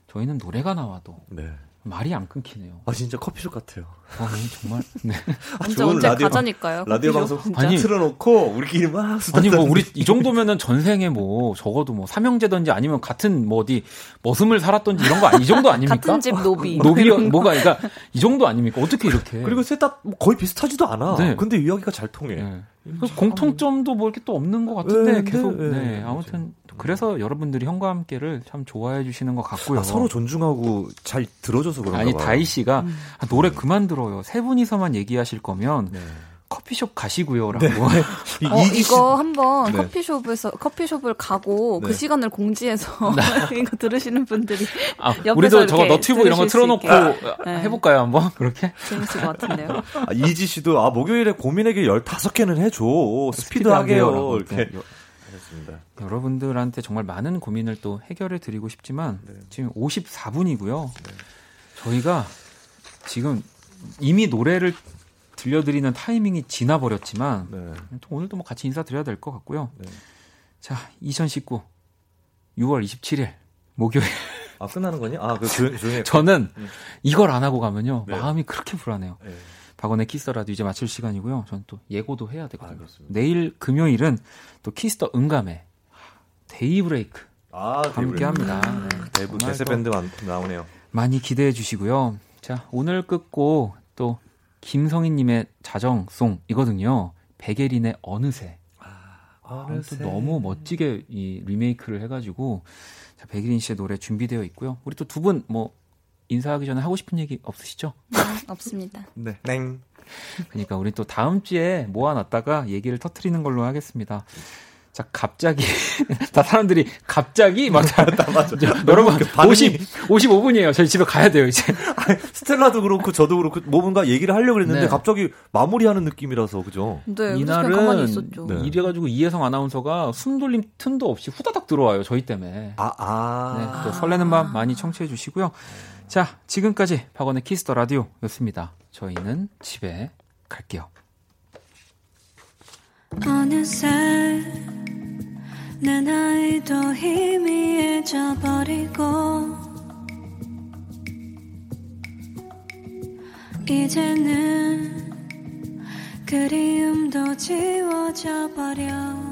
저희는 노래가 나와도 네. 말이 안 끊기네요. 아 진짜 커피숍 같아요. 아, 정말. 네. 언제 언제 라디오 가자니까요. 라디오 방송. 아니, 틀어놓고 우리끼리 막 수다 아니 뭐 우리 이 정도면은 전생에 뭐 적어도 뭐 삼형제든지 아니면 같은 뭐 어디 머슴을 살았던지 이런 거 아니 이 정도 아닙니까? 같은 집 노비. 노비 뭐가 그러니까 이 정도 아닙니까? 어떻게 이렇게? 그리고 셋다 뭐 거의 비슷하지도 않아. 네. 근데 이야기가 잘 통해. 네. 그래서 공통점도 뭐 이렇게 또 없는 것 같은데 네, 계속 네, 네, 네, 아무튼 그래서 여러분들이 형과 함께를 참 좋아해 주시는 것 같고요. 아, 서로 존중하고 잘 들어줘서 그런가 아니. 다희 씨가 아, 노래 그만 들어요. 세 분이서만 얘기하실 거면 네. 네. 커피숍 가시고요라고. 이- 어, 이거 한번 네. 커피숍에서 커피숍을 가고 네. 그 시간을 공지해서 이거 들으시는 분들이 아, 옆에서 우리도 저거 너튜브 이런 거 틀어놓고 있게. 네. 해볼까요 한번 그렇게? 재밌을 것 같은데요. 아, 이지 씨도 아 목요일에 고민에게 15 개는 해줘. 스피드하게요. 스피드하게요라고. 이렇게. 네, 여- 하셨습니다. 여러분들한테 정말 많은 고민을 또 해결해 드리고 싶지만 지금 54분이고요. 저희가 지금 이미 노래를 들려드리는 타이밍이 지나버렸지만 네. 또 오늘도 뭐 같이 인사드려야 될 것 같고요. 네. 자, 2019 6월 27일 목요일 아 끝나는 거니? 아, 그 조용, 조용히. 저는 음. 이걸 안 하고 가면요 네. 마음이 그렇게 불안해요. 네. 박원의 키스터라도 이제 마칠 시간이고요. 저는 또 예고도 해야 아, 되거든요. 그렇습니다. 내일 금요일은 또 키스 더 음감에 데이브레이크 아, 함께 합니다. 네, 대부 대세 또 밴드 나오네요. 많이 기대해 주시고요. 자, 오늘 끝곡 또 김성희님의 자정송이거든요. 백예린의 어느새. 아, 또 너무 멋지게 이 리메이크를 해가지고 자, 백예린 씨의 노래 준비되어 있고요. 우리 또 두 분 뭐 인사하기 전에 하고 싶은 얘기 없으시죠? 네, 없습니다. 네. 냉. 그러니까 우리 또 다음 주에 모아놨다가 얘기를 터트리는 걸로 하겠습니다. 자, 갑자기 다 사람들이 갑자기 막 다, 맞아. 여러분 반응이- 50 55분이에요. 저희 집에 가야 돼요 이제. 스텔라도 그렇고 저도 그렇고 뭐 뭔가 얘기를 하려고 했는데 네. 갑자기 마무리하는 느낌이라서 그죠? 네, 이날은 그냥 가만히 있었죠. 네. 이래가지고 이혜성 아나운서가 숨 돌림 틈도 없이 후다닥 들어와요 저희 때문에. 아, 아. 네, 또 설레는 밤 많이 청취해 주시고요. 자, 지금까지 박원의 키스 더 라디오였습니다. 저희는 집에 갈게요. 어느새 내 나이도 희미해져 버리고 이제는 그리움도 지워져 버려